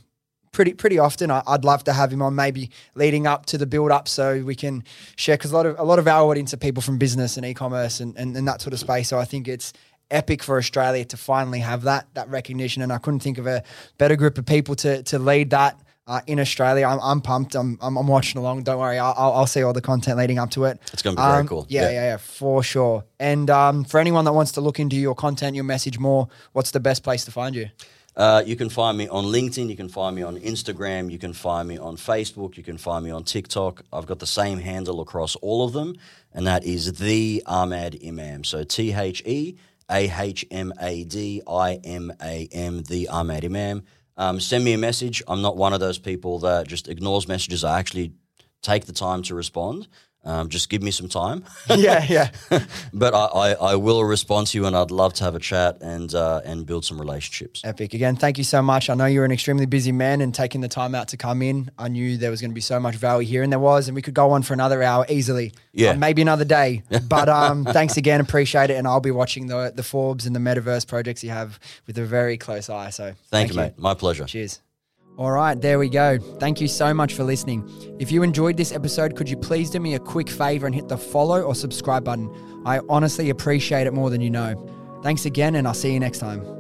[SPEAKER 2] pretty pretty often. I, would love to have him on, maybe leading up to the build up, so we can share because a lot of a lot of our audience are people from business and e-commerce and, and, and that sort of space. So I think it's epic for Australia to finally have that that recognition, and I couldn't think of a better group of people to to lead that. Uh, in Australia, I'm, I'm pumped. I'm, I'm, I'm, watching along. Don't worry, I'll, I'll, see all the content leading up to it.
[SPEAKER 1] It's going to be um, very cool.
[SPEAKER 2] Yeah, yeah, yeah, yeah, for sure. And um, for anyone that wants to look into your content, your message more, what's the best place to find you?
[SPEAKER 1] Uh, you can find me on LinkedIn. You can find me on Instagram. You can find me on Facebook. You can find me on TikTok. I've got the same handle across all of them, and that is the Ahmad Imam. So T H E A H M A D I M A M, the Ahmad Imam. Um, send me a message. I'm not one of those people that just ignores messages. I actually take the time to respond. Um, just give me some time.
[SPEAKER 2] yeah, yeah.
[SPEAKER 1] but I, I, I, will respond to you, and I'd love to have a chat and uh, and build some relationships.
[SPEAKER 2] Epic. Again, thank you so much. I know you're an extremely busy man, and taking the time out to come in, I knew there was going to be so much value here, and there was, and we could go on for another hour easily.
[SPEAKER 1] Yeah,
[SPEAKER 2] uh, maybe another day. But um, thanks again, appreciate it, and I'll be watching the the Forbes and the Metaverse projects you have with a very close eye. So
[SPEAKER 1] thank, thank you, you, mate. My pleasure.
[SPEAKER 2] Cheers. All right, there we go. Thank you so much for listening. If you enjoyed this episode, could you please do me a quick favor and hit the follow or subscribe button? I honestly appreciate it more than you know. Thanks again, and I'll see you next time.